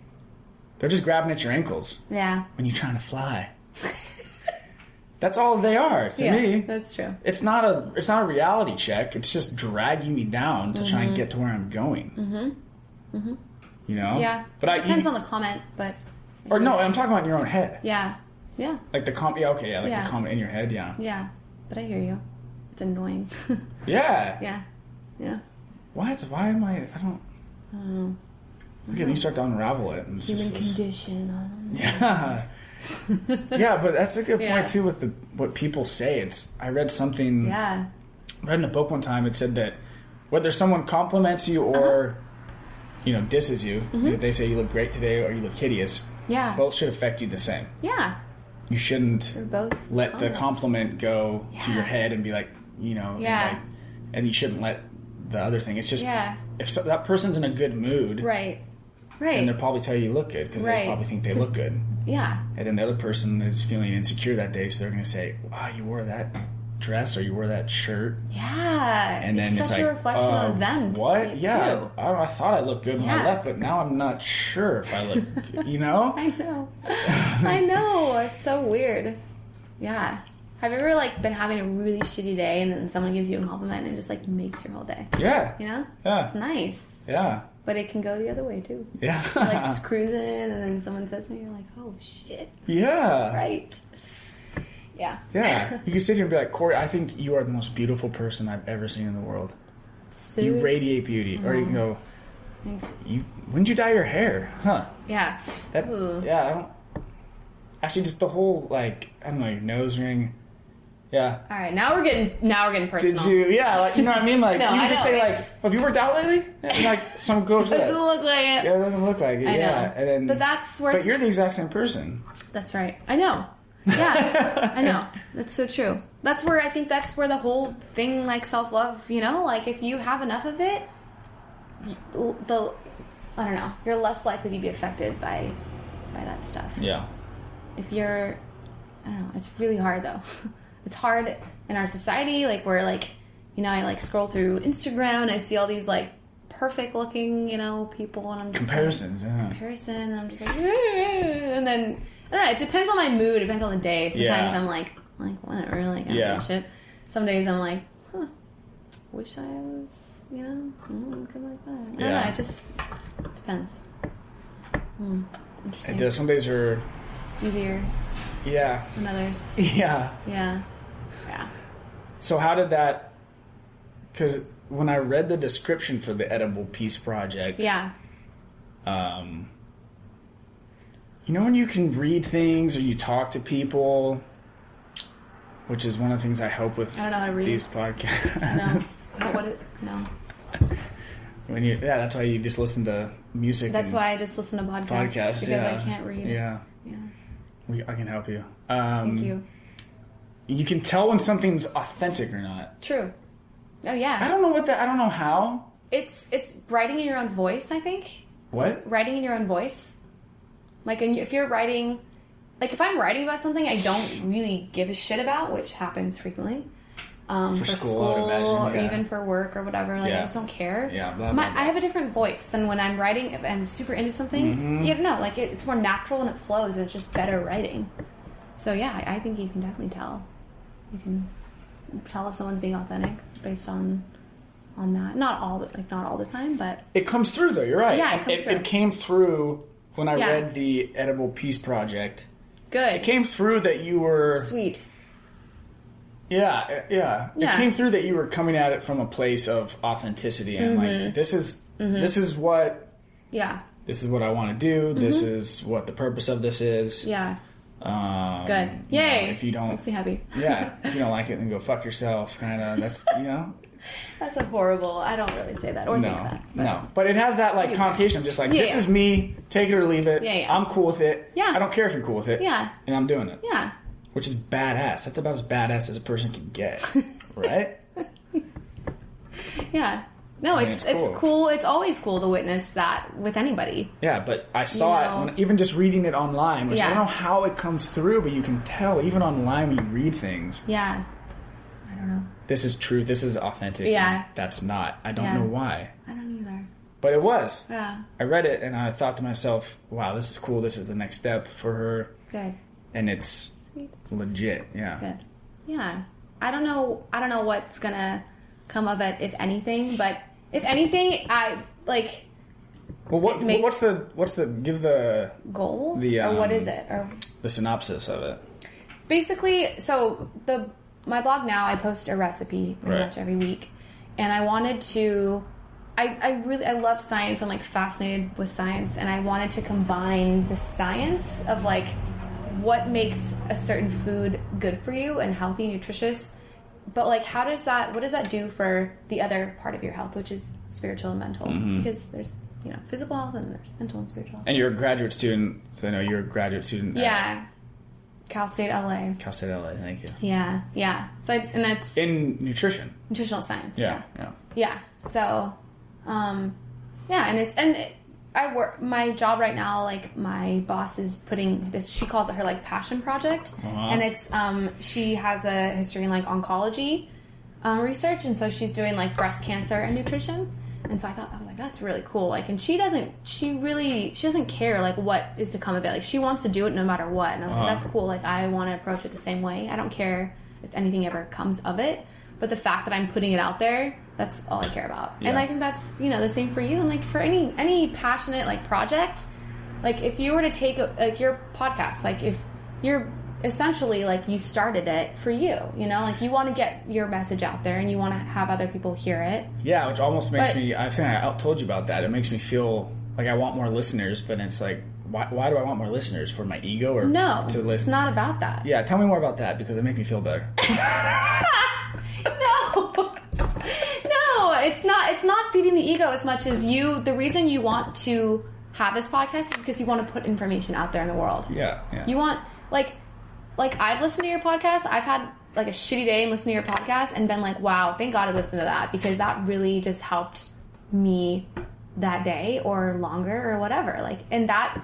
They're just grabbing at your ankles Yeah. when you're trying to fly. That's all they are to yeah. me. That's true. It's not a it's not a reality check. It's just dragging me down to try Mm-hmm. and get to where I'm going. Mm-hmm. Mm-hmm. You know. Yeah. But I depends you, on the comment, but or no, I'm talking about in your own head. yeah, yeah, Like the com. Yeah. Okay. Yeah. Like Yeah. the comment in your head. Yeah. yeah. But I hear you. It's annoying. Yeah. yeah. Yeah. What? Why am I? I don't. Okay, then you start to unravel it. And Human just condition. I don't know. Yeah. yeah, but that's a good point Yeah. too with the what people say. It's I read something Yeah. read in a book one time. It said that whether someone compliments you or Uh-huh. you know disses you, Mm-hmm. if they say you look great today or you look hideous, Yeah. both should affect you the same. Yeah. You shouldn't They're both let the compliment go to your head and be like, you know, and Yeah. like- and you shouldn't let the other thing. It's just Yeah. if so, that person's in a good mood, Right. Right. and they'll probably tell you you look good because Right. they probably think they look good. yeah. And then the other person is feeling insecure that day, so they're going to say, "Wow, you wore that dress or you wore that shirt," Yeah. and then it's, it's, such like, a reflection uh, of them. What? Yeah, I, I thought I looked good when I left, but now I'm not sure if I look. you know? I know. I know. It's so weird. Yeah. Have you ever like been having a really shitty day and then someone gives you a compliment and it just like makes your whole day? Yeah, You know? Yeah. It's nice. yeah, But it can go the other way too. yeah, Like just cruising and then someone says something, you're like, oh shit. yeah, Right. Yeah. yeah. You can sit here and be like, Corey, I think you are the most beautiful person I've ever seen in the world. So, You radiate beauty, or you can go, Thanks. you. When did you dye your hair? Huh? Yeah. That Ooh. yeah, I don't. Actually, just the whole like I don't know your nose ring. Yeah. All right. Now we're getting now we're getting personal. Did you? Yeah, like you know what I mean. Like No, you I can just know, say like, it's- "Have you worked out lately?" And, like some goes Doesn't that. look like it. Yeah, it doesn't look like it. I yeah, know. and then But that's where But you're the exact same person. That's right. I know. Yeah, I know. That's so true. That's where I think that's where the whole thing, like self love, you know, like if you have enough of it, the I don't know, you're less likely to be affected by by that stuff. Yeah. If you're, I don't know, it's really hard though. it's hard in our society, like where like, you know, I like scroll through Instagram and I see all these like perfect looking, you know, people, and I'm just like- Comparisons. Yeah. comparison and I'm just like and then I don't know, it depends on my mood, it depends on the day. Sometimes Yeah. I'm like like whatever, like I don't Yeah. shit. Some days I'm like, huh, wish I was, you know, mm, good like that. I don't Yeah. know, it just depends. Hmm, interesting. It does. Some days are. Easier Yeah. than others. Yeah. Yeah. Yeah. So how did that? Because when I read the description for the Edible Peace Project, Yeah. um, you know when you can read things or you talk to people, which is one of the things I help with I don't know how to read. these podcasts. No. what, it, no. when you, yeah, that's why you just listen to music. That's why I just listen to podcasts, podcasts. because yeah, I can't read. Yeah, Yeah. we, I can help you. Um, Thank you. You can tell when something's authentic or not. True. Oh yeah. I don't know what that. I don't know how. It's it's writing in your own voice. I think. What? It's writing in your own voice. Like if you're writing, like if I'm writing about something I don't really give a shit about, which happens frequently. Um, For for, school, school, I would imagine, or yeah. even for work or whatever, like Yeah. I just don't care. Yeah, blah, My, blah, blah. I have a different voice than when I'm writing. If I'm super into something, Mm-hmm. you know, like it, it's more natural and it flows, and it's just better writing. So yeah, I, I think you can definitely tell. You can tell if someone's being authentic based on on that. Not all the like not all the time, but It comes through though. You're right. Yeah, it comes it, through. it came through when I Yeah. read the Edible Peace Project. good. It came through that you were sweet. Yeah, uh, yeah. It came through that you were coming at it from a place of authenticity and Mm-hmm. like this is this is what Yeah, this is what I want to do. This is what the purpose of this is. Mm-hmm. yeah, Um, good. you know, Yay! if you don't, makes me happy. yeah, if you don't like it, then go fuck yourself. Kind of. That's you know. That's a horrible. I don't really say that or think No, that. but- no, but it has that like connotation. of Just like Yeah, this yeah. is me, take it or leave it. Yeah, yeah. I'm cool with it. Yeah. I don't care if you're cool with it. Yeah. and I'm doing it, Yeah, which is badass. That's about as badass as a person can get, right? yeah. No, mean, it's it's it's cool. cool. It's always cool to witness that with anybody. Yeah, but I saw You it know. when, even just reading it online, which I don't know how it comes through, but you can tell even online when you read things. Yeah, I don't know. This is true. This is authentic. Yeah. That's not. I don't Yeah. know why, I don't either. but it was. Yeah, I read it and I thought to myself, "Wow, this is cool. This is the next step for her," good, and it's sweet, legit. Yeah. good. Yeah, I don't know. I don't know what's gonna come of it, if anything. But if anything, I like Well, what, makes- what's the what's the give the goal The, or what um, it or the synopsis of it? basically so the my blog now i post a recipe pretty Right. much every week and i wanted to I, I really i love science i'm like fascinated with science and i wanted to combine the science of like what makes a certain food good for you and healthy nutritious but like how does that what does that do for the other part of your health which is spiritual and mental Mm-hmm. because there's you know physical health and there's mental and spiritual health And you're a graduate student, so I know you're a graduate student. yeah cal state la Cal State LA. Thank you. yeah yeah so I, and that's In nutrition. nutritional science. Yeah. Yeah. Yeah. Yeah. So, um, yeah, and it's and it, I work my job right now. Like my boss is putting this. She calls it her like passion project, Uh-huh. and it's um she has a history in like oncology um, research, and so she's doing like breast cancer and nutrition. And so I thought I was like that's really cool. Like, and she doesn't she really she doesn't care like what is to come of it. Like she wants to do it no matter what. And I was Uh-huh. like that's cool. Like I want to approach it the same way. I don't care if anything ever comes of it. But the fact that I'm putting it out there, that's all I care about. And I think that's you know the same for you. And like for any any passionate like project, like if you were to take a, like your podcast, like if you're essentially like you started it for you, you know, like you want to get your message out there and you want to have other people hear it. Yeah, which almost makes But- me. I think I told you about that. It makes me feel like I want more listeners, but it's like, why, why do I want more listeners? For my ego or No, to it's not about that. Yeah, tell me more about that because it makes me feel better. No. no, it's not it's not feeding the ego as much as you the reason you want to have this podcast is because you want to put information out there in the world. Yeah, yeah. You want like like I've listened to your podcast. I've had like a shitty day and listened to your podcast and been like, wow, thank God I listened to that because that really just helped me that day or longer or whatever. Like and that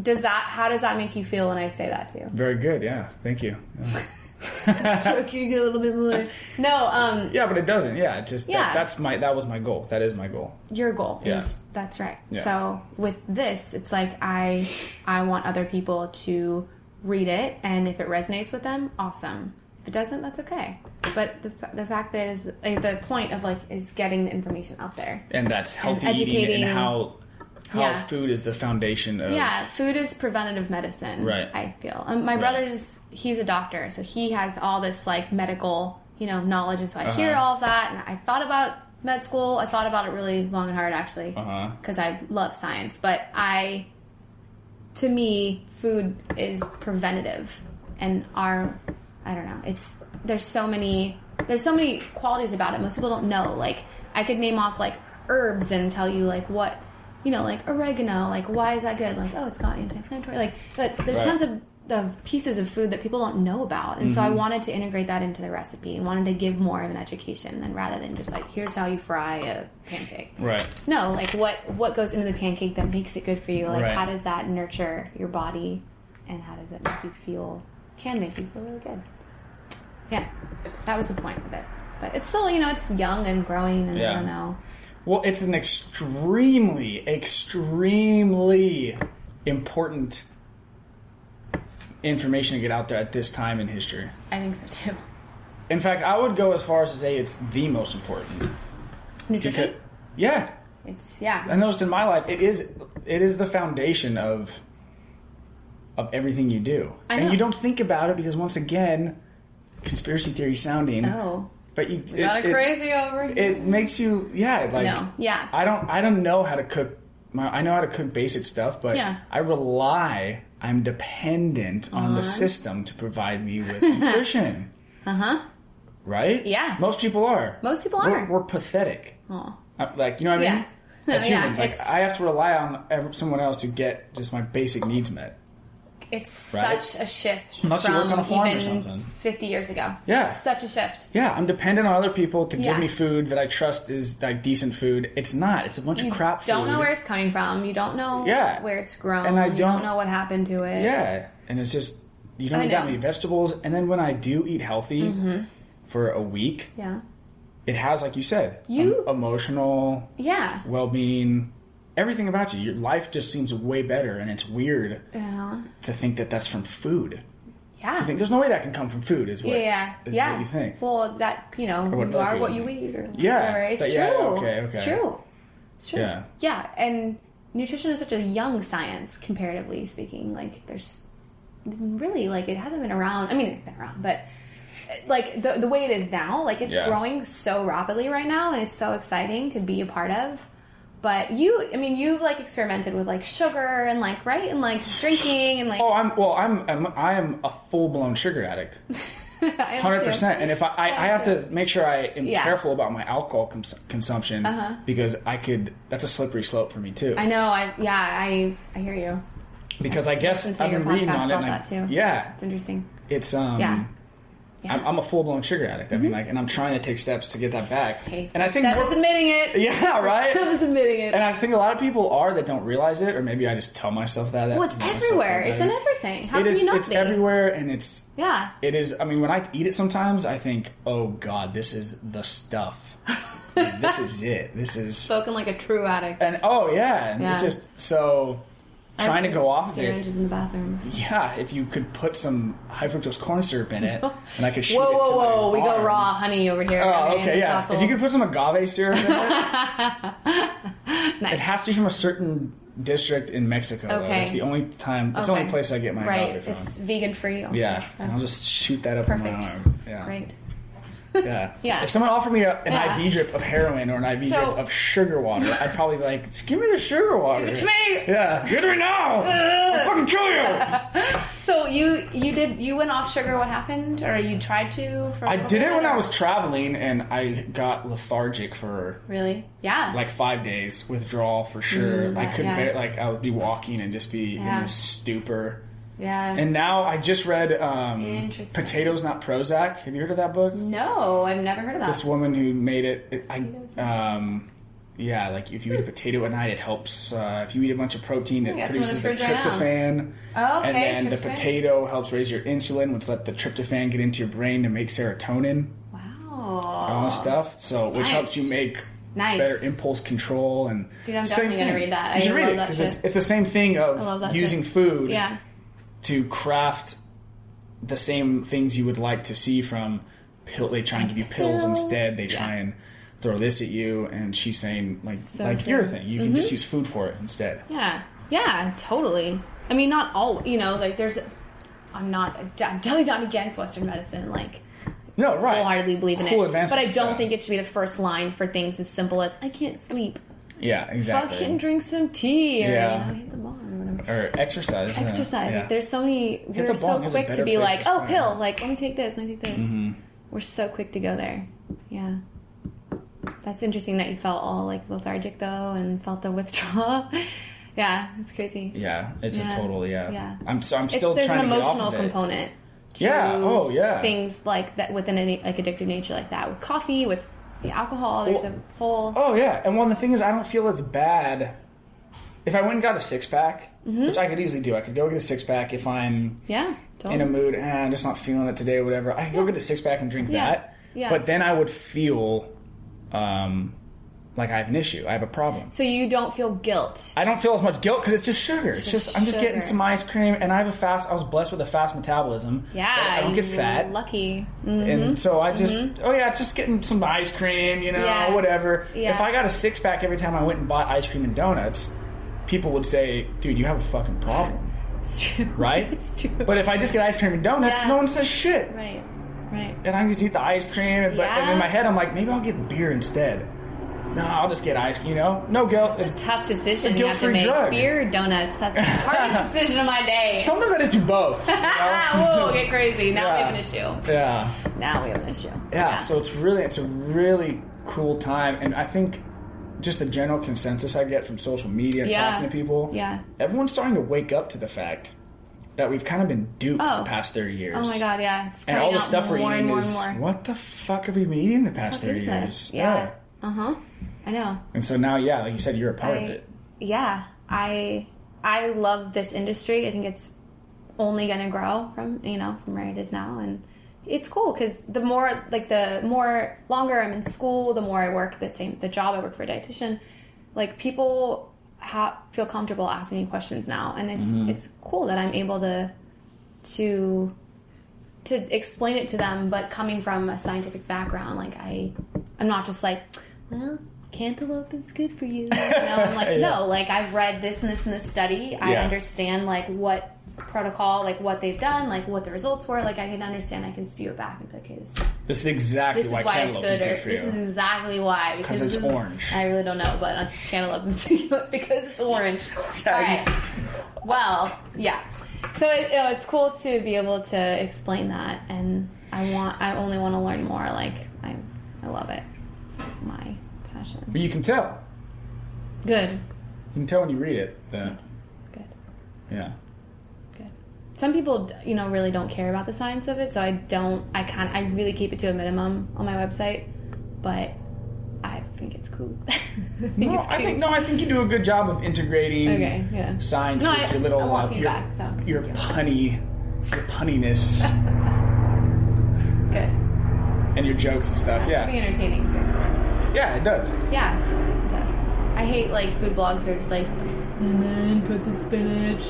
does that how does that make you feel when I say that to you? Very good. Yeah, thank you. Yeah. Stroking a little bit more. No, um Yeah, but it doesn't. Yeah, it just that- Yeah. that's my that was my goal. That is my goal. your goal Yeah. that's right Yeah. so with this it's like i i want other people to read it and if it resonates with them awesome if it doesn't that's okay but the, the fact that is like, the point of like is getting the information out there And that's healthy And eating educating- and how how Yeah. food is the foundation of yeah food is preventative medicine Right. i feel um, my brother's he's a doctor so he has all this like medical you know knowledge and so i hear Uh-huh. all of that and i thought about med school i thought about it really long and hard actually Uh-huh. because I love science, but I, to me, food is preventative, and our, I don't know, it's there's so many there's so many qualities about it. Most people don't know. Like I could name off like herbs and tell you like what, you know, like oregano, like why is that good? Like oh, it's got anti-inflammatory. Like but there's Right. tons of of pieces of food that people don't know about, and so I mm-hmm. wanted to integrate that into the recipe and wanted to give more of an education, than rather than just like here's how you fry a pancake. Right. No, like what what goes into the pancake that makes it good for you? Like Right. how does that nurture your body? and how does it make you feel? Can make you feel really good. Yeah, that was the point of it. But it's still, you know, it's young and growing, and I don't know. Well, it's an extremely, extremely important information to get out there at this time in history. I think so too. In fact, I would go as far as to say it's the most important. Nutrition. Because, yeah, it's yeah. I noticed in my life it is it is the foundation of of everything you do, I and you don't think about it because once again, conspiracy theory sounding, Oh, but you we got it, a it- crazy over here. it makes you yeah like No, yeah. I don't I don't know how to cook my I know how to cook basic stuff but Yeah. I rely I'm dependent on the system to provide me with nutrition Uh huh. right Yeah. most people are Most people we're, are. we're pathetic Oh. Like you know what I mean Yeah. as Yeah, humans like I have to rely on someone else to get just my basic needs met It's Right? such a shift Unless you from work on a farm or something. 50 years ago. Yeah. Such a shift. yeah I'm dependent on other people to Yeah. give me food that I trust is like decent food it's not it's a bunch You of crap don't food know where it's coming from. You don't know Yeah. where it's grown. And I don't- don't know what happened to it. Yeah, and it's just you don't eat that many vegetables. And then when I do eat healthy mm-hmm. for a week, Yeah. it has, like you said, You- emotional Yeah. well-being, everything about you. Your life just seems way better, and it's weird Yeah. to think that that's from food. Yeah. I think there's no way that can come from food. Is what yeah, yeah, is yeah. what you think. Well, that you know, what you are people what you eat, or Yeah, whatever. It's but yeah, true. okay, It's okay. true. It's true. Yeah. yeah, and nutrition is such a young science, comparatively speaking. Like, there's really like it hasn't been around. I mean, it's been around, but like the the way it is now, like it's Yeah. growing so rapidly right now, and it's so exciting to be a part of. But you, I mean, you've like experimented with like sugar and like right and like drinking and like Oh, I'm well. I'm I'm I am a full-blown sugar addict. Hundred percent. And if I, I, I have to make sure I am Yeah. careful about my alcohol cons- consumption Uh-huh. because I could. That's a slippery slope for me too. I know. I yeah. I I hear you. because I guess I've been reading on it. And I, that, too. Yeah, It's interesting. it's um. Yeah. Yeah. I'm, I'm a full blown sugar addict. I mean, mm-hmm. like, and I'm trying to take steps to get that back. Hey, and I think Steph is admitting it. yeah, right. Steph is admitting it. And I think a lot of people are that don't realize it, or maybe I just tell myself that. that well, it's everywhere. It's in everything. How It can is. you not It's be? everywhere, and it's Yeah. It is. I mean, when I eat it, sometimes I think, "Oh God, this is the stuff. this is it. This is." Spoken like a true addict. And oh yeah, and it's Yeah. just so trying to go off of it. in the bathroom. Yeah, if you could put some high fructose corn syrup in it, and I could shoot Whoa, it to whoa, whoa! my We go raw honey over here. Oh, Okay, okay, yeah. It's If you could put some agave syrup in it, nice. it has to be from a certain district in Mexico. though. Okay. That's the only time. That's the only place I get my right. agave from. It's vegan free. Also, yeah, So. and I'll just shoot that up in my arm. Yeah, Great. Yeah. Yeah. If someone offered me a, an Yeah. IV drip of heroin or an IV So- drip of sugar water, I'd probably be like, "Just "Give me the sugar water." Give it to me. Yeah, give it to me now. I'll fucking kill you. So you you did you went off sugar? What happened? Or you tried to? For I did it when I was traveling, and I got lethargic for really. Yeah. like five days withdrawal for sure. Mm, I couldn't yeah. bear like I would be walking and just be in this stupor. Yeah. And now I just read um, "Potatoes Not Prozac." Have you heard of that book? no, I've never heard of that. This woman who made it. it I, um, yeah, like if you eat a potato at night, it helps. Uh, if you eat a bunch of protein, it I got some in the produces the fridge right tryptophan. Oh, okay, And then the potato helps raise your insulin, which let the tryptophan get into your brain to make serotonin. wow. all this stuff. So, which helps you make Nice. better impulse control and Dude, I'm definitely gonna read that. You I should read it because it's, it's the same thing of using shit. food Yeah. To craft the same things you would like to see from pill. They try and give you pills Pill. instead. They try and throw this at you, and she's saying like So like true. Mm-hmm. your thing. You can just use food for it instead. Yeah, yeah, totally. I mean, not all. You know, like there's. I'm not. I'm definitely not against Western medicine. Like, No, right. wholeheartedly believe in Cool it. But I advancements, don't yeah. think it should be the first line for things as simple as I can't sleep. Yeah, exactly. Fucking drink some tea or Yeah. you know, hit the bong or exercise. Exercise. Yeah. Like, there's so many. the We're so bong is a quick to be like, oh. Mm-hmm. pill. Like, let me take this. Let me take this. We're so quick to go there. Yeah. That's interesting that you felt all like lethargic though and felt the withdrawal. yeah, it's crazy. Yeah, it's Yeah. a total yeah. Yeah. I'm so I'm It's, still there's trying an to get off emotional of component. To Yeah, oh, yeah. Things like that within an like addictive nature like that with coffee with the alcohol. There's Well, a whole. Oh yeah, and one the thing is, I don't feel as bad if I went and got a six pack, Mm-hmm. which I could easily do, I could go get a six pack if I'm Yeah. Totally. in a mood and I'm just not feeling it today or whatever. I could go get a six pack and drink Yeah. that. Yeah. But then I would feel um, like I have an issue. I have a problem. so you don't feel guilt. I don't feel as much guilt because it's just sugar. It's Just just I'm just getting some ice cream, and I have a fast. I was blessed with a fast metabolism. Yeah. so I don't get fat, Lucky. Mm. and so I just oh yeah, just getting some ice cream, you know, Yeah. whatever. Yeah. If I got a six pack every time I went and bought ice cream and donuts, people would say, "Dude, you have a fucking problem." It's true. right? it's true. But if I just get ice cream and donuts, Yeah. no one says shit. right. Right. And I just eat the ice cream, and, but, and in my head, I'm like, maybe I'll get beer instead. No, I'll just get ice. You know, no guilt. It's, a Tough decision It's a you have to guilt-free drug. Beer or donuts. That's the hardest decision of my day. sometimes I just do both. you know? Whoa, get crazy. Now we have an issue. yeah, Now we have an issue. yeah. So it's really, it's a really cool time, and I think just the general consensus I get from social media, Yeah. talking to people, Yeah. everyone's starting to wake up to the fact that we've kind of been duped Oh. the past thirty years. Oh my god, yeah. It's And all the stuff we're eating more is more. what the fuck have we been eating the past What thirty years? this? Yeah. Uh huh. I know. And so now, yeah, like you said, you're a part I, of it. yeah, I I love this industry. I think it's only going to grow from you know from where it is now, and it's cool because the more like the more longer I'm in school, the more I work the same the job I work for a dietitian. Like people ha- feel comfortable asking me questions now, and it's Mm-hmm. it's cool that I'm able to to to explain it to them, but coming from a scientific background, like I, I'm not just like, well, cantaloupe is good for you. you know, I'm like, Yeah. no, like I've read this and this and this study. I Yeah. understand like what protocol, like what they've done, like what the results were. Like I can understand. I can spew it back and be like, okay, this is This is exactly this why, is why it's good. is good for this is exactly why because it's this orange. I really don't know, but on cantaloupe in particular because it's orange. All you- right. Well, yeah. So it, you know, it's cool to be able to explain that, and I want. I only want to learn more. Like I, I love it. It's my passion. But you can tell. Good. You can tell when you read it. That, Good. yeah. Some people, you know, really don't care about the science of it, so I don't. I kind. I really keep it to a minimum on my website, but I think it's cool. I think No, it's I think no. I think you do a good job of integrating Okay, yeah. science No, with I- your little uh, your, so your punny, your punniness Good. and your jokes and stuff. Yeah. It's to be Yeah, entertaining too. yeah, it does. Yeah, it does. I hate like food blogs that are just like, and then put the spinach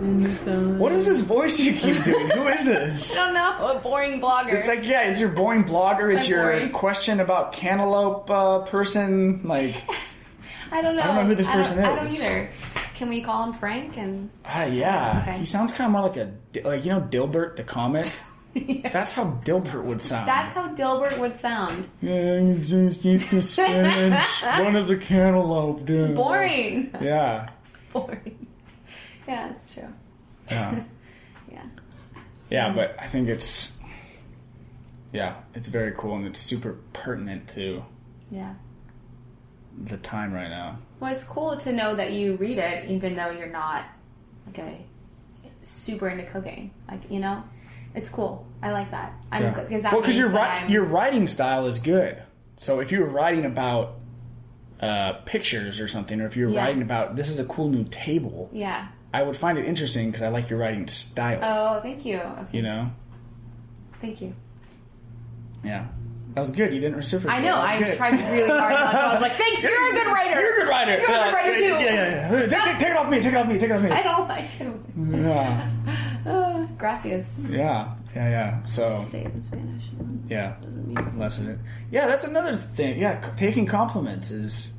in. What is this voice you keep doing? Who is this? I don't know. A boring blogger. It's like yeah, it's your boring blogger. It's, It's your boring. question about cantaloupe uh, person. Like I don't know. I don't know who this I don't- person I don't is. either. Can we call him Frank? And ah yeah, Okay. he sounds kind of more like a like you know Dilbert the comic. That's how Dilbert would sound. that's how Dilbert would sound. Yeah, you just eat the spinach. One is a cantaloupe, dude. Boring. Yeah. boring. Yeah, it's true. Yeah. Yeah. Yeah, but I think it's yeah, it's very cool and it's super pertinent to Yeah. the time right now. Well, it's cool to know that you read it, even though you're not like a super into cooking. Like you know, it's cool. I like that. I'm Yeah. because that well, because your ri- your writing style is good. So if you were writing about uh, pictures or something, or if you're Yeah. writing about this is a cool new table, yeah. I would find it interesting because I like your writing style. Oh, thank you. Okay, you know, thank you. yeah, that was good. You didn't reciprocate. I know. I good. tried really hard. I was like, thanks. You're a good writer. You're a good writer. You're a good writer, yeah, too. Yeah, yeah, yeah. Take, take, take it off me. Take it off me. Take it off me. I don't like him. Yeah, Uh, gracias. yeah, yeah, yeah. So Say it in Spanish. yeah, Doesn't mean less of it. Yeah, that's another thing. Yeah, c- taking compliments is.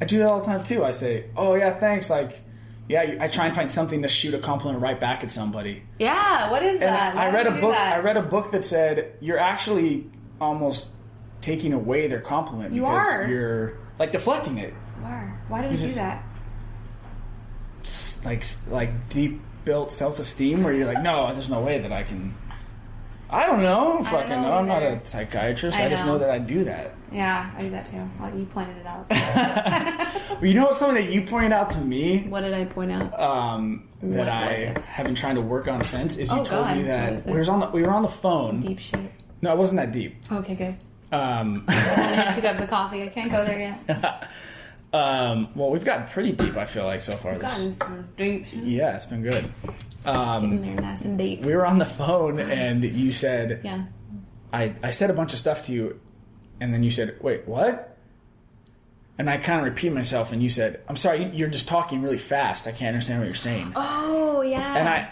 I do that all the time too. I say, "Oh yeah, thanks." Like, yeah, I try and find something to shoot a compliment right back at somebody. Yeah. What is And that? I read a book. that? I read a book that said you're actually almost taking away their compliment You because are. you're like deflecting it. Why? Why do we You do just- that? Like like deep built self esteem where you're like, no, there's no way that I can. I don't know. Fucking know. I'm not a psychiatrist. I, I just know know. that I do that. Yeah, I do that too. Well, you pointed it out. But you know what's something that you pointed out to me what did I point out? um, that What I have been trying to work on since is you Oh, told God. me that we, was on the, we were on the phone. Deep shit. No, it wasn't that deep. Okay, good. Um, I had two cups of coffee. I can't go there yet. Um, well, we've gotten pretty deep. I feel like so far. Gotten This, some deep. yeah, it's been good. Getting there nice and deep. We were on the phone, and you said, Yeah. I, I said a bunch of stuff to you, and then you said, wait, what? And I kind of repeat myself, and you said, I'm sorry, you're just talking really fast. I can't understand what you're saying. Oh yeah. And I,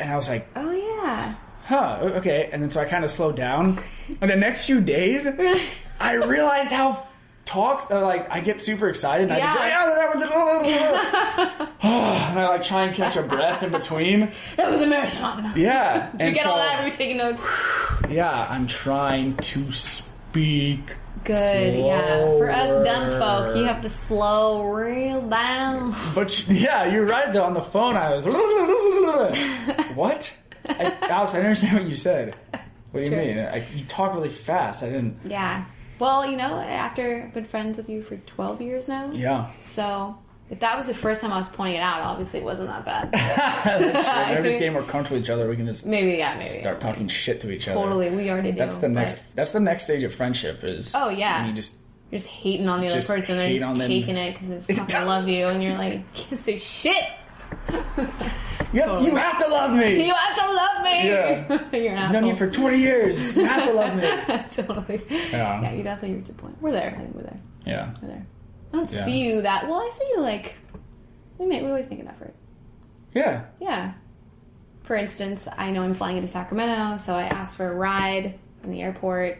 and I was like, Oh yeah. huh, okay. And then so I kind of slowed down. And the next few days, I realized how talks uh, like I get super excited. And I just go and I like try and catch a breath in between. That was a marathon. Yeah, Did you get so all that? Were you taking notes? yeah, I'm trying to speak. Good, yeah. For us dumb folk, you have to slow real down. But yeah, you're right though. On the phone, I was what? I, Alex, I don't understand what you said. What do you true. mean? I, you talk really fast. I didn't. Yeah. Well, you know, after I've been friends with you for 12 years now. Yeah. So, if that was the first time I was pointing it out, obviously it wasn't that bad. That's true. Maybe just getting more comfortable with each other. We can just Maybe, yeah, maybe. start talking shit to each other. Totally, we already do. That's the next. That's the next stage of friendship. Is Oh, yeah. when you just You're just hating on the other person. They're just on them. taking it because they fucking love you, and you're like, can't say shit. You have, you have to love me. You have to love me. Yeah. you're an I've known you for 20 years. You have to love me. totally. Yeah. Yeah, you definitely reached a point. We're there. I think we're there. Yeah. We're there. I don't Yeah. see you that well. I see you like we make we always make an effort. Yeah. Yeah. For instance, I know I'm flying into Sacramento, so I asked for a ride from the airport.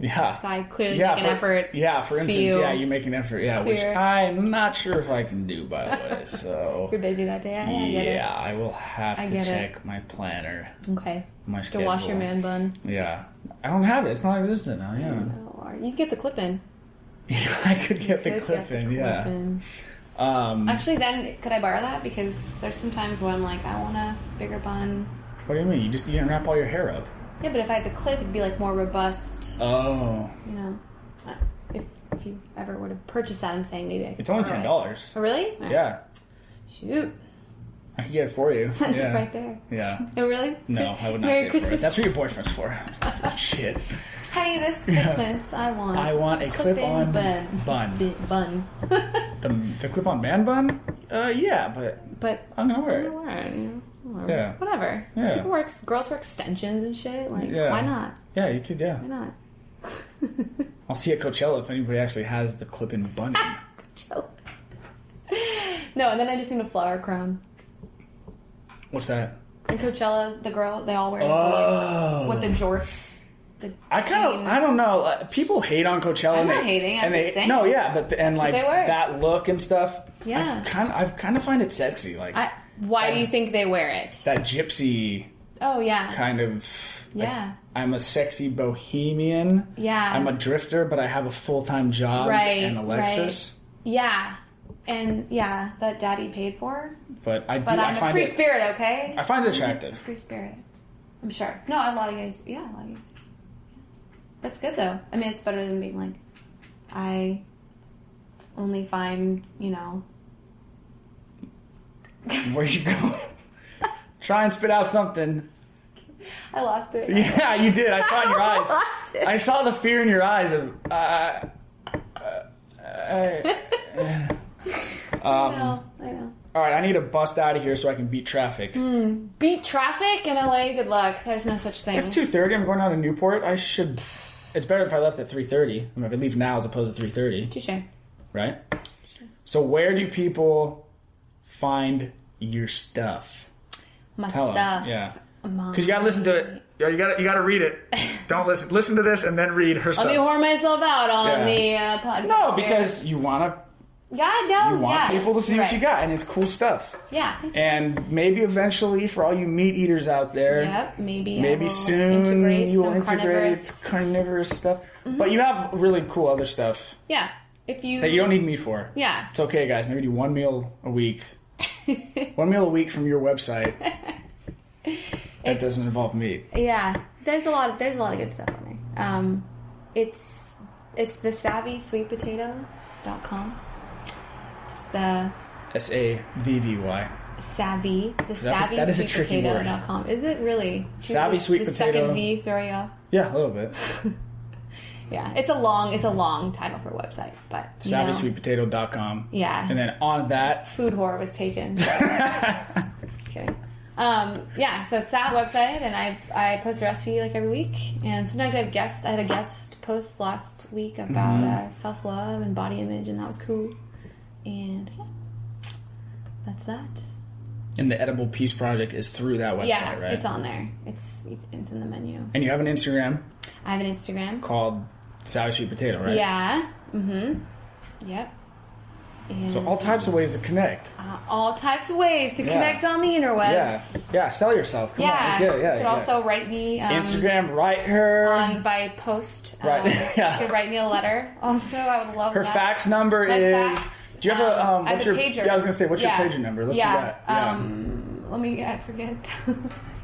Yeah. So I clearly yeah, make an for, effort. Yeah, for instance, you. yeah, you make an effort. Yeah, which I'm not sure if I can do, by the way. So You're busy that day. I, yeah, I will have I to get it. check my planner. Okay. my schedule. To wash your man bun. Yeah, I don't have it. It's not existent now. Yeah, or You get the clip in. I could get the Could clip get in. the Yeah. clip in. Um, Actually, then could I borrow that? Because there's some times when I'm like, I want a bigger bun. what do you mean? You just you can wrap all your hair up. Yeah, but if I had the clip, it'd be like more robust. Oh, You know, if, if you ever were to purchase that, I'm saying maybe I could it's only ten dollars. Oh, really? Alright. Yeah, Shoot, I could get it for you. that's yeah. right there. Yeah. Oh, really? No, I would not Merry get it for it. Christmas. That's what your boyfriend's for. Shit. Honey, this Christmas I want. I want a clip-in clip-on bun. bun. Bi- bun. The, the clip-on man bun? Uh, yeah, but but I'm gonna wear I'm it. gonna wear it, you know. Or Yeah. Whatever. Yeah. People wear girls wear extensions and shit. Like, Yeah. why not? Yeah, you could. Yeah, Why not? I'll see at Coachella if anybody actually has the clip-in bun. Chill. no, and then I just need a flower crown. What's that? And Coachella, the girl, they all wear Oh. like, with the jorts. The I kind of. I don't know. uh, People hate on Coachella. I'm and not they, hating, I'm and they, saying. No, yeah, but the, and That's like that look and stuff. Yeah. I kind of, I kind of find it sexy, like I, why do you um, think they wear it? that gypsy Oh yeah, kind of. like, Yeah. I'm a sexy bohemian. Yeah. I'm a drifter, but I have a full time job Right, and a Lexus. yeah, and yeah, that daddy paid for. But I do. But I I'm a free it. spirit, okay? I find it attractive. Free spirit. I'm sure. No, a lot of guys. Yeah, a lot of guys. That's good though. I mean, it's better than being like, I only find you know. Where you going? Try and spit out something. I lost it. Yeah, you did. I saw in your eyes. lost it. I saw the fear in your eyes of. Uh, uh, uh, I know. I know. all right, I need to bust out of here so I can beat traffic. Beat traffic in LA. Good luck. There's no such thing. It's two thirty. I'm going down to Newport. I should. It's better if I left at three thirty. I mean, if I leave now as opposed to three thirty, Too Touche. right? So where do people find your stuff? My Tell 'em. stuff. Yeah, because you gotta listen to it. Yeah, You gotta you gotta read it. Don't listen. Listen to this and then read her stuff. Let me whore myself out on Yeah. the uh, podcast. no, here. because you wanna yeah, no, you want yeah, people to see You're what you got, and it's cool stuff. Yeah. And maybe eventually, for all you meat eaters out there, Yep. Maybe. I maybe will soon integrate you will some integrate carnivorous- carnivorous stuff. But you have really cool other stuff Yeah. If you. that you don't need me for. Yeah. It's okay, guys. Maybe do one meal a week. one meal a week from your website. That doesn't involve meat. Yeah. There's a lot. Of, there's a lot of good stuff on there. Um, it's it's the savvy sweet potato.com. It's the S A V V Y. savvy the a- savvy that is a sweet tricky word. potato.com. Is it really? Savvy sweet the potato. second V throw you off. Yeah, a little bit. Yeah, it's a long, it's a long title for a website, but SavvySweetPotato.com. Yeah. And then on that, food horror was taken. so- Just kidding. Um, yeah, so it's that website, and I I post a recipe like every week, and sometimes I have guests. I had a guest post last week about Mm-hmm. uh, self love and body image, and that was cool. And yeah, that's that. and the Edible Peace Project is through that website, yeah, right? it's on there. It's it's in the menu. And you have an Instagram I have an Instagram. called Savvy Sweet Potato, right? Yeah. Mm-hmm. Yep. And So all types of ways to connect. uh, all types of ways to Yeah. connect on the Yeah. interwebs. Yeah, sell yourself. Come on, Yeah. let's. Yeah, you could yeah. also write me um, Instagram, write her. on by post. Right, Um, yeah. You could write me a letter. Also, I would love her that. fax number My is. fax, do you have a? Um, have what's your? pager. Yeah, I was gonna say, what's Yeah. your pager number? Let's yeah. do that. Yeah. Um, let me. I forget.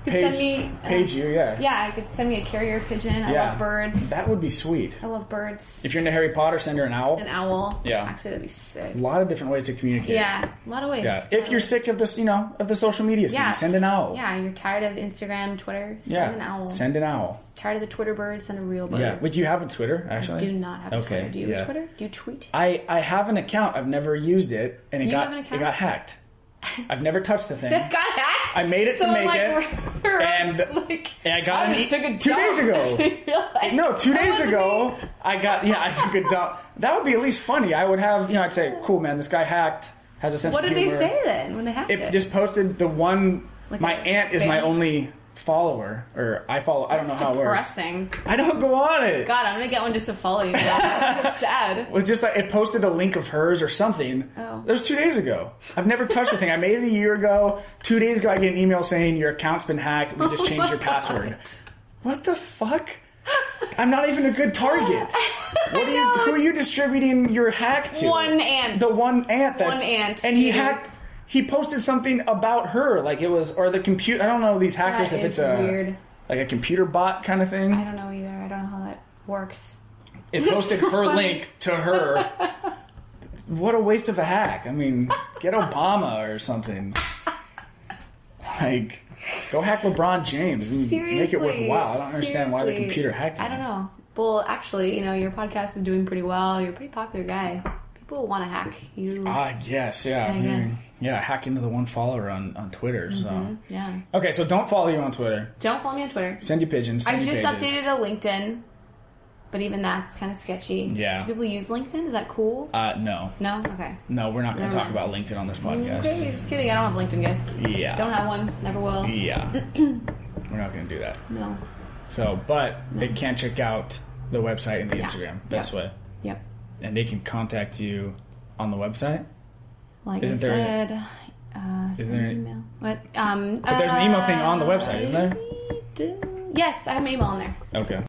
could page, send me. uh, page you, yeah. Yeah, I could send me a carrier pigeon. I Yeah. love birds. That would be sweet. I love birds. If you're into Harry Potter, send her an owl. An owl. Yeah. Actually, that'd be sick. A lot of different ways to communicate. Yeah, a lot of ways. Yeah. If you're sick of this, you know, of the social media scene, Yeah. send an owl. Yeah, you're tired of Instagram, Twitter. Send Yeah. an owl. Send an owl. tired of the Twitter bird. Send a real bird. Yeah. Would you have a Twitter actually? I do not have a Okay, Twitter. Do you yeah. have Twitter? Do you tweet? I, I have an account. I've never used it, and it You got have an it got hacked. I've never touched the thing. Got hacked. I made it to make like, it, and- like, and I got I an e- took a two dump. days ago. Like, No, two days ago, me. I got yeah. I took a dump. That would be at least funny. I would have you know. I'd say, "Cool, man. This guy hacked. Has a sense What did they say then when they hacked it? It just posted the one. Like my aunt is my only follower, or I follow. I don't That's know how it works. I don't go on it. God, I'm gonna get one just to follow you. That's so sad. Well, just like it posted a link of hers or something. Oh. That was two days ago. I've never touched the thing. I made it a year ago. Two days ago, I get an email saying your account's been hacked. We just changed your password. What the fuck? I'm not even a good target. What are you? Who are you distributing your hack to? One ant. The one ant. That's, One ant, And he hacked. He posted something about her, like it was, or the computer. I don't know these hackers That if it's a weird. like a computer bot kind of thing. I don't know either. I don't know how that works. It posted so her funny. link to her. What a waste of a hack. I mean, get Obama or something. Like, go hack LeBron James and Seriously, make it worthwhile. I don't understand why the computer hacked I don't know. Well, actually, you know, your podcast is doing pretty well. You're a pretty popular guy. People want to hack you. Ah, yes, yeah. I mean, guess. yeah, hack into the one follower on, on Twitter. So, yeah. okay, so don't follow you on Twitter. Don't follow me on Twitter. Send you pigeons. Send I you just pages. updated a LinkedIn, but even that's kind of sketchy. Yeah. Do people use LinkedIn? Is that cool? Uh, no, No. Okay. no, we're not going to talk about LinkedIn on this podcast. Okay, just kidding. I don't have LinkedIn, guys. Yeah, Don't have one. Never will. yeah, we're not going to do that. No. So, but they can check out the website and the Yeah. Instagram. Best way. Yep. And they can contact you on the website. Like Isn't I there- said, uh, Isn't there- an email. What? Um, But there's an email thing on the website, isn't there? there? Yes, I have an email on there. Okay.